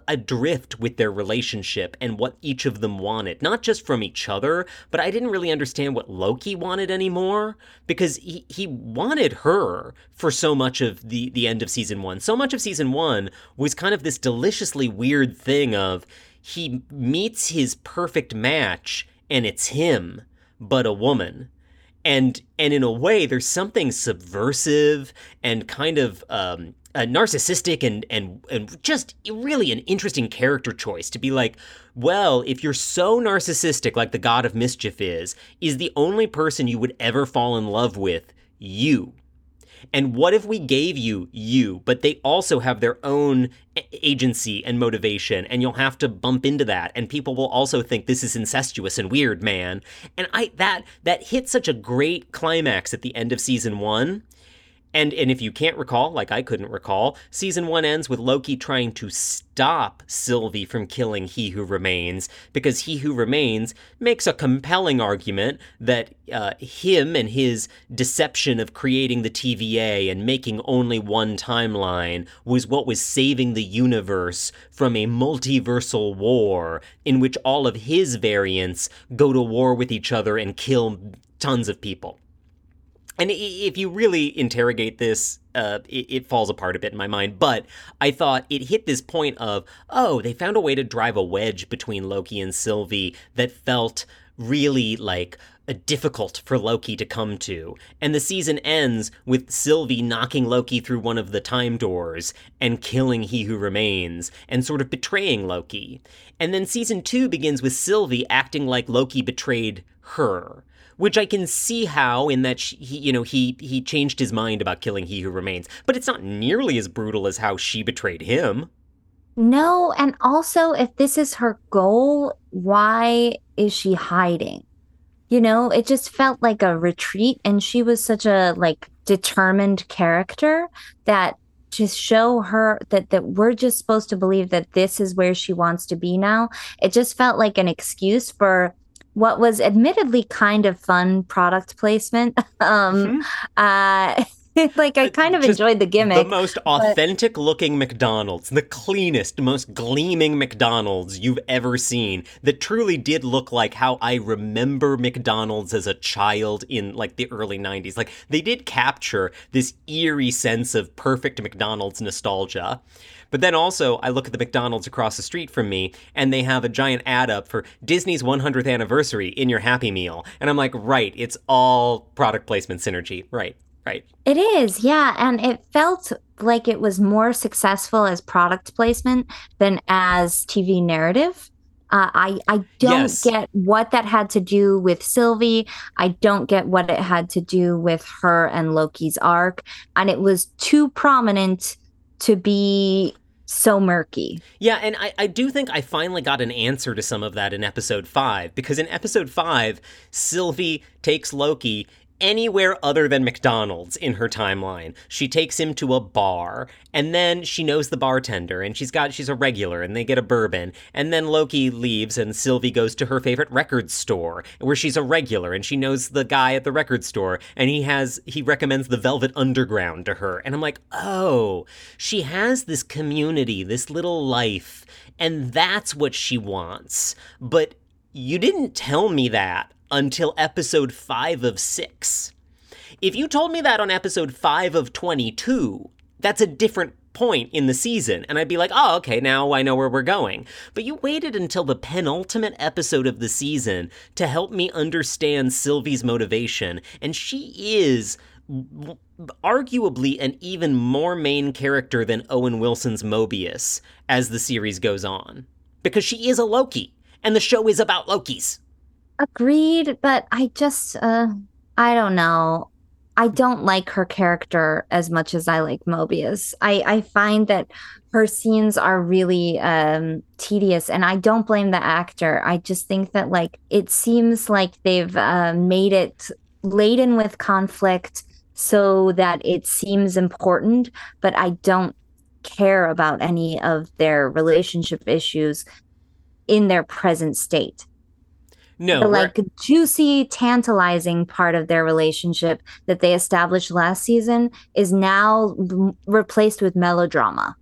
adrift with their relationship and what each of them wanted, not just from each other, but I didn't really understand what Loki wanted anymore because he, he wanted her for so much of the, the end of season one. So much of season one was kind of this deliciously weird thing of he meets his perfect match and it's him, but a woman and and in a way there's something subversive and kind of um uh, narcissistic and and and just really an interesting character choice to be like well if you're so narcissistic like the god of mischief is is the only person you would ever fall in love with you and what if we gave you you, but they also have their own agency and motivation, and you'll have to bump into that, and people will also think this is incestuous and weird, man. And I that that hit such a great climax at the end of season one. And and if you can't recall, like I couldn't recall, season one ends with Loki trying to stop Sylvie from killing He Who Remains because He Who Remains makes a compelling argument that uh, him and his deception of creating the TVA and making only one timeline was what was saving the universe from a multiversal war in which all of his variants go to war with each other and kill tons of people. And if you really interrogate this, uh, it, it falls apart a bit in my mind. But I thought it hit this point of, oh, they found a way to drive a wedge between Loki and Sylvie that felt really like difficult for Loki to come to. And the season ends with Sylvie knocking Loki through one of the time doors and killing He Who Remains and sort of betraying Loki. And then season two begins with Sylvie acting like Loki betrayed her which I can see how in that she, he, you know he he changed his mind about killing he who remains, but it's not nearly as brutal as how she betrayed him. No, and also if this is her goal, why is she hiding? You know, it just felt like a retreat and she was such a like determined character that to show her that that we're just supposed to believe that this is where she wants to be now. It just felt like an excuse for what was admittedly kind of fun product placement. um uh like I kind of Just enjoyed the gimmick. The most authentic looking McDonald's, the cleanest, most gleaming McDonald's you've ever seen that truly did look like how I remember McDonald's as a child in like the early 90s. Like they did capture this eerie sense of perfect McDonald's nostalgia. But then also, I look at the McDonald's across the street from me, and they have a giant ad up for Disney's 100th anniversary in your Happy Meal. And I'm like, right, it's all product placement synergy. Right, right. It is, yeah. And it felt like it was more successful as product placement than as TV narrative. Uh, I I don't Yes. get what that had to do with Sylvie. I don't get what it had to do with her and Loki's arc, and it was too prominent to be so murky. Yeah, and I, I do think I finally got an answer to some of that in episode five, because in episode five, Sylvie takes Loki anywhere other than McDonald's in her timeline. She takes him to a bar, and then she knows the bartender, and she's got she's a regular, and they get a bourbon, and then Loki leaves, and Sylvie goes to her favorite record store, where she's a regular, and she knows the guy at the record store, and he has he recommends the Velvet Underground to her, and I'm like, oh, she has this community, this little life, and that's what she wants, but you didn't tell me that until episode 5 of 6. If you told me that on episode 5 of 22, that's a different point in the season, and I'd be like, oh, okay, now I know where we're going. But you waited until the penultimate episode of the season to help me understand Sylvie's motivation, and she is arguably an even more main character than Owen Wilson's Mobius as the series goes on. Because she is a Loki, and the show is about Lokis. Agreed, but I just uh I don't know. I don't like her character as much as I like Mobius. I I find that her scenes are really um tedious and I don't blame the actor. I just think that like it seems like they've uh, made it laden with conflict so that it seems important, but I don't care about any of their relationship issues in their present state No, the like juicy, tantalizing part of their relationship that they established last season is now replaced with melodrama.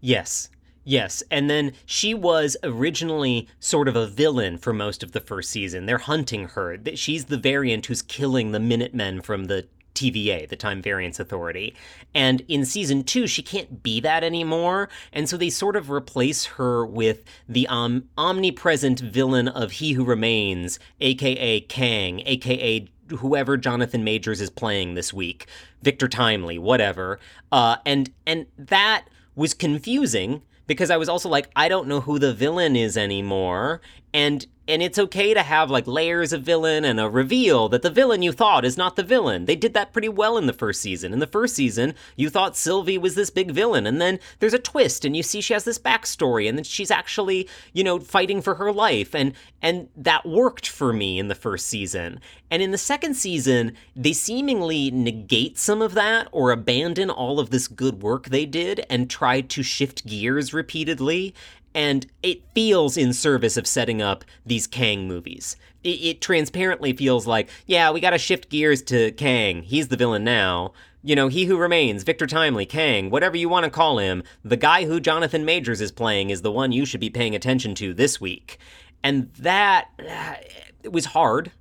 Yes. Yes. And then she was originally sort of a villain for most of the first season. They're hunting her. She's the variant who's killing the Minutemen from the TVA, the Time Variance Authority. And in season two, she can't be that anymore. And so they sort of replace her with the um, omnipresent villain of He Who Remains, aka Kang, aka whoever Jonathan Majors is playing this week, Victor Timely, whatever. Uh, and and that was confusing because I was also like, I don't know who the villain is anymore, and and it's okay to have like layers of villain and a reveal that the villain you thought is not the villain. They did that pretty well in the first season. In the first season, you thought Sylvie was this big villain, and then there's a twist, and you see she has this backstory, and then she's actually, you know, fighting for her life, and and that worked for me in the first season. And in the second season, they seemingly negate some of that or abandon all of this good work they did and try to shift gears repeatedly. And it feels in service of setting up these Kang movies. It, it transparently feels like, yeah, we gotta shift gears to Kang. He's the villain now. You know, He Who Remains, Victor Timely, Kang, whatever you want to call him, the guy who Jonathan Majors is playing is the one you should be paying attention to this week. And that uh, it was hard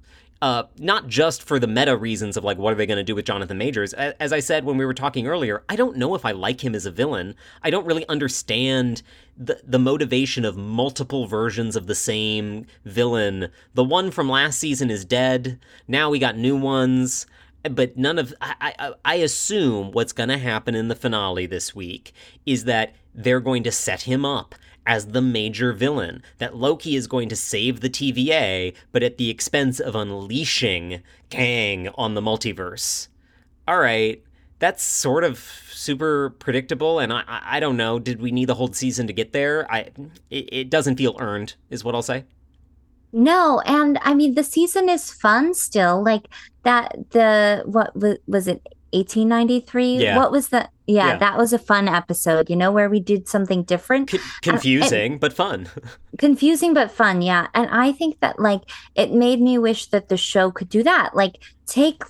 uh, not just for the meta reasons of like what are they going to do with Jonathan Majors. As I said when we were talking earlier, I don't know if I like him as a villain. I don't really understand the the motivation of multiple versions of the same villain. The one from last season is dead. Now we got new ones. But none of I, I, I assume what's going to happen in the finale this week is that they're going to set him up as the major villain, that Loki is going to save the TVA, but at the expense of unleashing Kang on the multiverse. All right, that's sort of super predictable, and I, I, don't know. Did we need the whole season to get there? I, it, it doesn't feel earned, is what I'll say. No, and I mean the season is fun still. Like that the what was was it 1893? Yeah. What was the yeah, Yeah. that was a fun episode, you know, where we did something different. C- confusing, but fun. confusing but fun yeah and i think that like it made me wish that the show could do that like take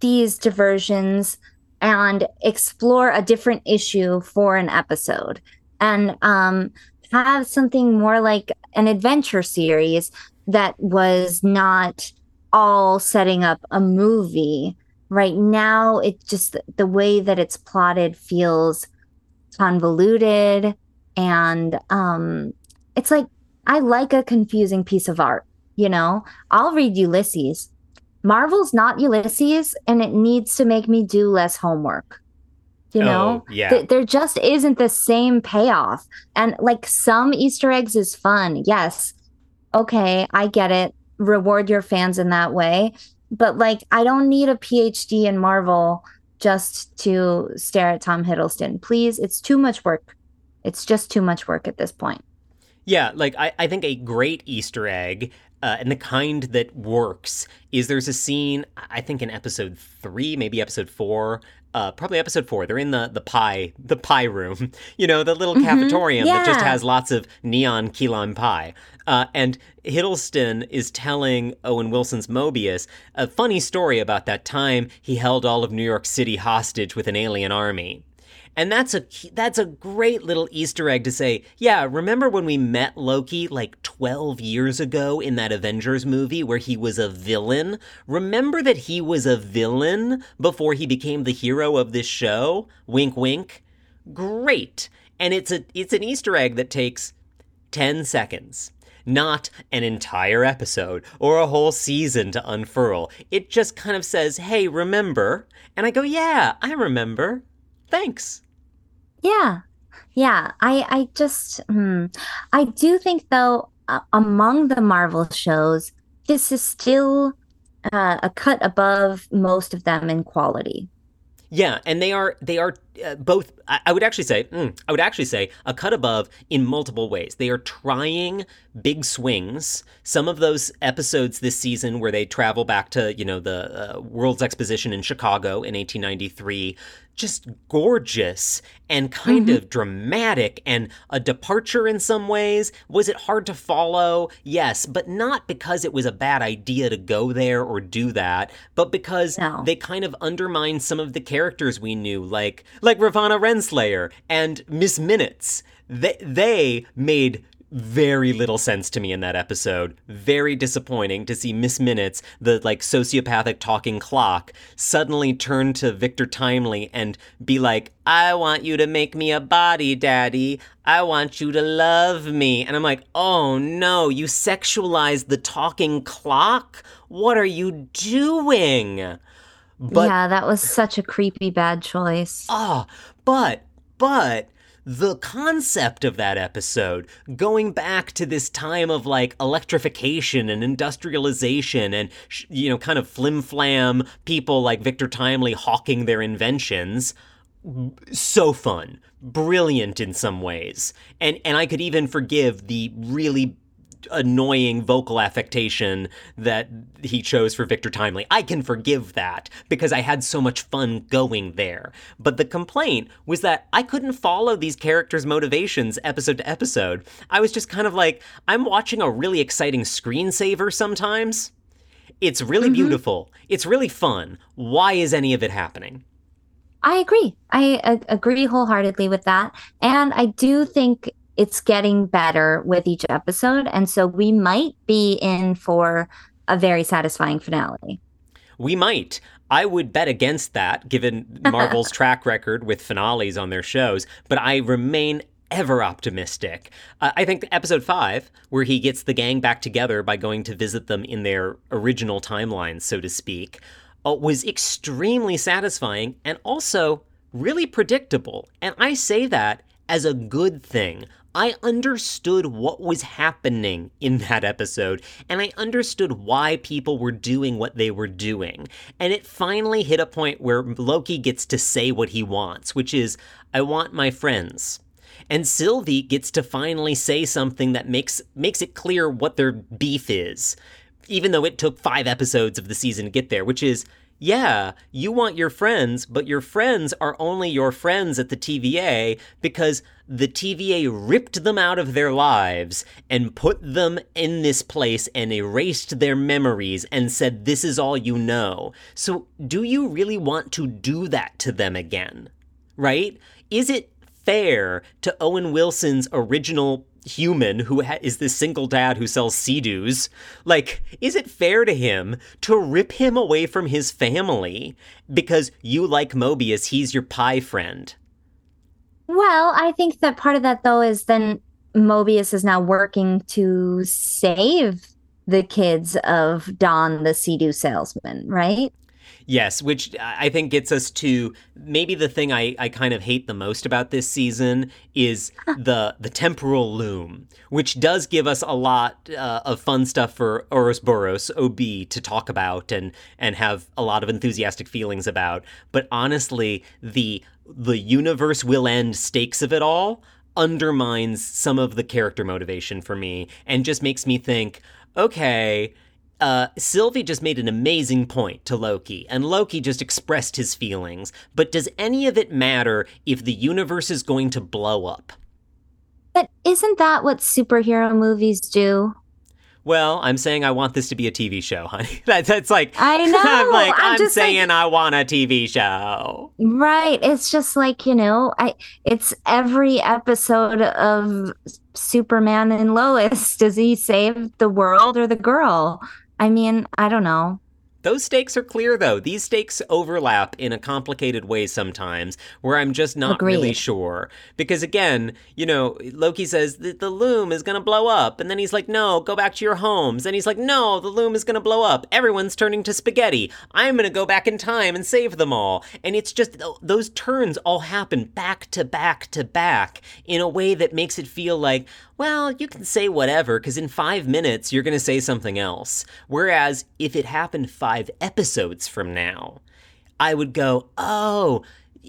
these diversions and explore a different issue for an episode and um, have something more like an adventure series that was not all setting up a movie. Right now, it just the way that it's plotted feels convoluted and um it's like I like a confusing piece of art, you know? I'll read Ulysses. Marvel's not Ulysses and it needs to make me do less homework. You know? Oh, yeah. Th- there just isn't the same payoff. And like some Easter eggs is fun. Yes. Okay, I get it. Reward your fans in that way. But like I don't need a PhD in Marvel just to stare at Tom Hiddleston. Please, it's too much work. It's just too much work at this point. Yeah, like I, I think a great Easter egg uh, and the kind that works is there's a scene I think in episode three, maybe episode four, uh, probably episode four. They're in the the pie the pie room, you know, the little cafetorium that just has lots of neon key lime pie. Uh, and Hiddleston is telling Owen Wilson's Mobius a funny story about that time he held all of New York City hostage with an alien army. And that's a that's a great little Easter egg to say, yeah, remember when we met Loki like 12 years ago in that Avengers movie where he was a villain? Remember that he was a villain before he became the hero of this show? Wink wink. Great. And it's a it's an Easter egg that takes 10 seconds. Not an entire episode or a whole season to unfurl. It just kind of says, hey, remember? And I go, yeah, I remember. Thanks. Yeah. Yeah. I I just hmm. I do think though uh, among the Marvel shows this is still uh, a cut above most of them in quality. Yeah, and they are they are uh, both. I, I would actually say mm, I would actually say a cut above in multiple ways. They are trying big swings. Some of those episodes this season where they travel back to you know the uh, World's Exposition in Chicago in 1893, just gorgeous and kind mm-hmm. of dramatic and a departure in some ways. Was it hard to follow? Yes, but not because it was a bad idea to go there or do that, but because No. they kind of undermined some of the characters we knew, like like Ravonna Renslayer and Miss Minutes. They they made very little sense to me in that episode. Very disappointing to see Miss Minutes, the like sociopathic talking clock, suddenly turn to Victor Timely and be like, I want you to make me a body, daddy. I want you to love me. And I'm like, oh no, you sexualized the talking clock? What are you doing? But yeah, that was such a creepy bad choice. Ah, but, but, the concept of that episode, going back to this time of like electrification and industrialization and, you know, kind of flim flam people like Victor Timely hawking their inventions, so fun, brilliant in some ways. And, and I could even forgive the really annoying vocal affectation that he chose for Victor Timely. I can forgive that because I had so much fun going there. But the complaint was that I couldn't follow these characters' motivations episode to episode. I was just kind of like, I'm watching a really exciting screensaver sometimes. It's really mm-hmm. beautiful. It's really fun. Why is any of it happening? I agree. I a- agree wholeheartedly with that. And I do think it's getting better with each episode. And so we might be in for a very satisfying finale. We might. I would bet against that, given Marvel's track record with finales on their shows, but I remain ever optimistic. Uh, I think episode five, where he gets the gang back together by going to visit them in their original timelines, so to speak, uh, was extremely satisfying and also really predictable. And I say that as a good thing. I understood what was happening in that episode, and I understood why people were doing what they were doing. And it finally hit a point where Loki gets to say what he wants, which is, I want my friends. And Sylvie gets to finally say something that makes makes it clear what their beef is, even though it took five episodes of the season to get there, which is yeah, you want your friends, but your friends are only your friends at the TVA because the TVA ripped them out of their lives and put them in this place and erased their memories and said, This is all you know. So, do you really want to do that to them again? Right? Is it fair to Owen Wilson's original human who ha- is this single dad who sells sea like is it fair to him to rip him away from his family because you like mobius he's your pie friend? Well i think that part of that though is then mobius is now working to save the kids of don the sea salesman right Yes, which I think gets us to maybe the thing I, I kind of hate the most about this season is the the temporal loom, which does give us a lot uh, of fun stuff for Ouroboros OB to talk about and and have a lot of enthusiastic feelings about. But honestly, the the universe will end stakes of it all undermines some of the character motivation for me and just makes me think, okay, uh, Sylvie just made an amazing point to Loki, and Loki just expressed his feelings. But does any of it matter if the universe is going to blow up? But isn't that what superhero movies do? Well, I'm saying I want this to be a TV show, honey. That's, that's like I know. I'm like I'm, I'm saying like, I want a TV show. Right. It's just like you know, I. It's every episode of Superman and Lois. Does he save the world or the girl? I mean, I don't know. Those stakes are clear, though. These stakes overlap in a complicated way sometimes, where I'm just not Agreed. really sure. Because again, you know, Loki says that the loom is going to blow up, and then he's like, no, go back to your homes. And he's like, no, the loom is going to blow up. Everyone's turning to spaghetti. I'm going to go back in time and save them all. And it's just those turns all happen back to back to back in a way that makes it feel like, well, you can say whatever, because in five minutes you're going to say something else. Whereas if it happened five episodes from now, I would go, oh,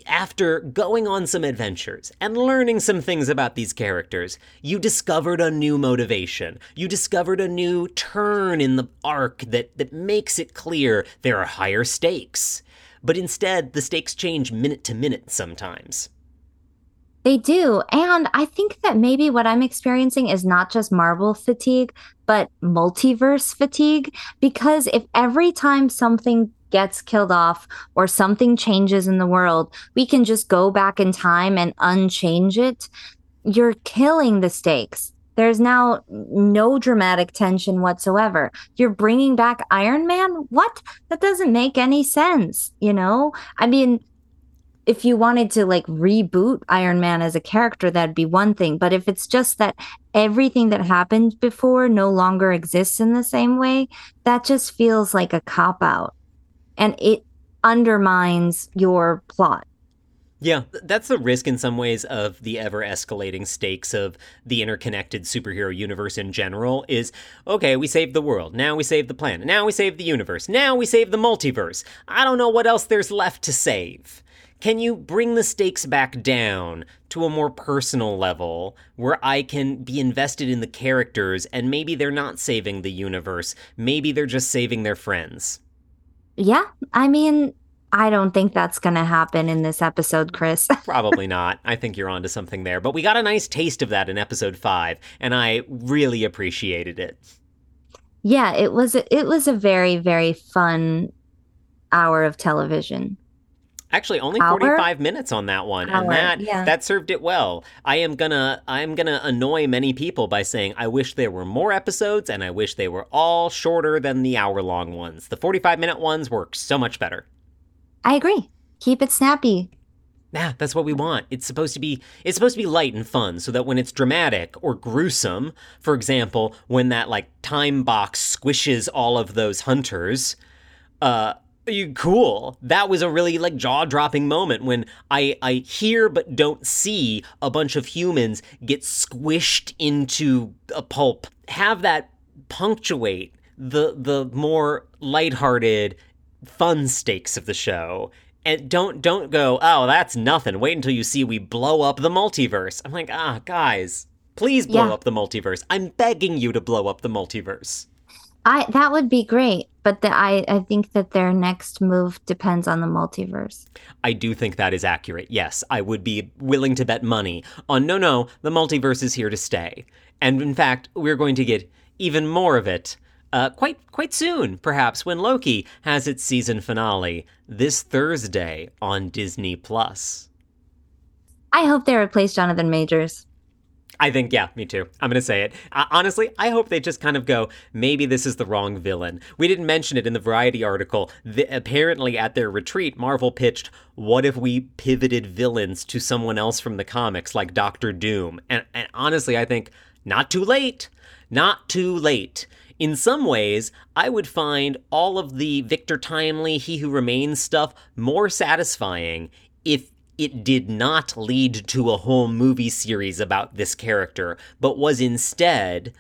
after going on some adventures and learning some things about these characters, you discovered a new motivation. You discovered a new turn in the arc that, that makes it clear there are higher stakes. But instead, the stakes change minute to minute sometimes. They do. And I think that maybe what I'm experiencing is not just Marvel fatigue, but multiverse fatigue. Because if every time something gets killed off or something changes in the world, we can just go back in time and unchange it, you're killing the stakes. There's now no dramatic tension whatsoever. You're bringing back Iron Man? What? That doesn't make any sense, you know? I mean, if you wanted to like reboot Iron Man as a character, that'd be one thing. But if it's just that everything that happened before no longer exists in the same way, that just feels like a cop out. And it undermines your plot. Yeah, that's the risk in some ways of the ever escalating stakes of the interconnected superhero universe in general is okay, we saved the world. Now we save the planet. Now we save the universe. Now we save the multiverse. I don't know what else there's left to save. Can you bring the stakes back down to a more personal level where I can be invested in the characters and maybe they're not saving the universe? Maybe they're just saving their friends. Yeah. I mean, I don't think that's going to happen in this episode, Chris. Probably not. I think you're onto something there. But we got a nice taste of that in episode 5, and I really appreciated it. Yeah, it was a, it was a very very fun hour of television. Actually, only Hour? 45 minutes on that one, Hour, and that yeah. that served it well. I am gonna I am gonna annoy many people by saying I wish there were more episodes, and I wish they were all shorter than the hour long ones. The 45 minute ones work so much better. I agree. Keep it snappy. Yeah, that's what we want. It's supposed to be it's supposed to be light and fun so that when it's dramatic or gruesome, for example, when that like time box squishes all of those hunters, uh cool. That was a really like jaw-dropping moment when I I hear but don't see a bunch of humans get squished into a pulp. Have that punctuate the the more lighthearted fun stakes of the show and don't don't go oh that's nothing wait until you see we blow up the multiverse i'm like ah guys please blow Yeah. up the multiverse i'm begging you to blow up the multiverse I that would be great. But the, I, I think that their next move depends on the multiverse. I do think that is accurate. Yes, I would be willing to bet money on no, no, the multiverse is here to stay. And in fact, we're going to get even more of it uh, quite quite soon, perhaps when Loki has its season finale this Thursday on Disney Plus. I hope they replace Jonathan Majors. I think, yeah, me too. I'm going to say it. Uh, honestly, I hope they just kind of go, maybe this is the wrong villain. We didn't mention it in the Variety article. The, apparently, at their retreat, Marvel pitched, what if we pivoted villains to someone else from the comics, like Doctor Doom? And, and honestly, I think, not too late. Not too late. In some ways, I would find all of the Victor Timely, He Who Remains stuff more satisfying if it did not lead to a whole movie series about this character, but was instead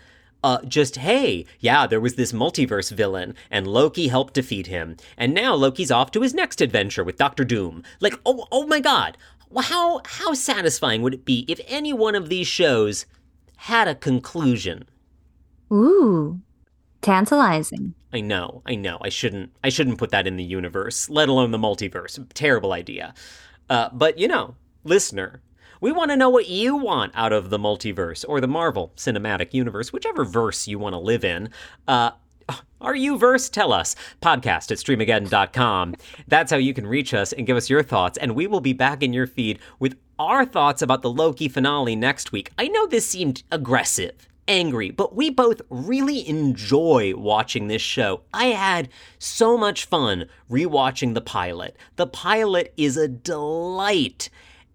uh, just, hey, yeah, there was this multiverse villain, and Loki helped defeat him, and now Loki's off to his next adventure with Doctor Doom. Like, oh, oh my god, how how satisfying would it be if any one of these shows had a conclusion? Ooh, tantalizing. I know, I know. I shouldn't I shouldn't put that in the universe, let alone the multiverse. Terrible idea. Uh, but you know, listener, we want to know what you want out of the multiverse or the Marvel Cinematic Universe, whichever verse you want to live in. Uh, are you verse? Tell us. Podcast at streamageddon.com. That's how you can reach us and give us your thoughts, and we will be back in your feed with our thoughts about the Loki finale next week. I know this seemed aggressive angry, but we both really enjoy watching this show. I had so much fun rewatching the pilot. The pilot is a delight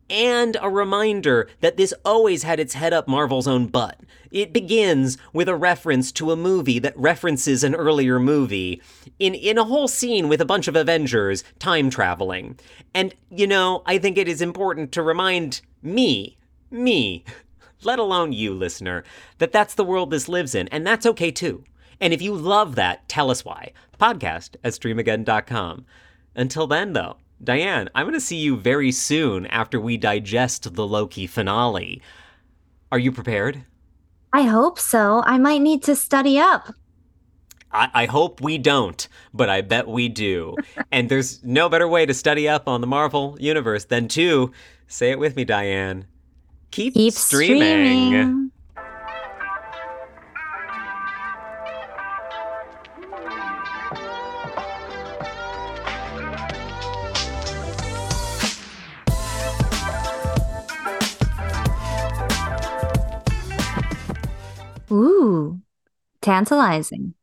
and a reminder that this always had its head up Marvel's own butt. It begins with a reference to a movie that references an earlier movie in, in a whole scene with a bunch of Avengers time traveling. And, you know, I think it is important to remind me, me, let alone you, listener, that that's the world this lives in, and that's okay too. And if you love that, tell us why. Podcast at streamageddon.com. Until then, though, Diane, I'm going to see you very soon after we digest the Loki finale. Are you prepared? I hope so. I might need to study up. I, I hope we don't, but I bet we do. and there's no better way to study up on the Marvel Universe than to say it with me, Diane Keep, Keep streaming. streaming. Ooh, tantalizing.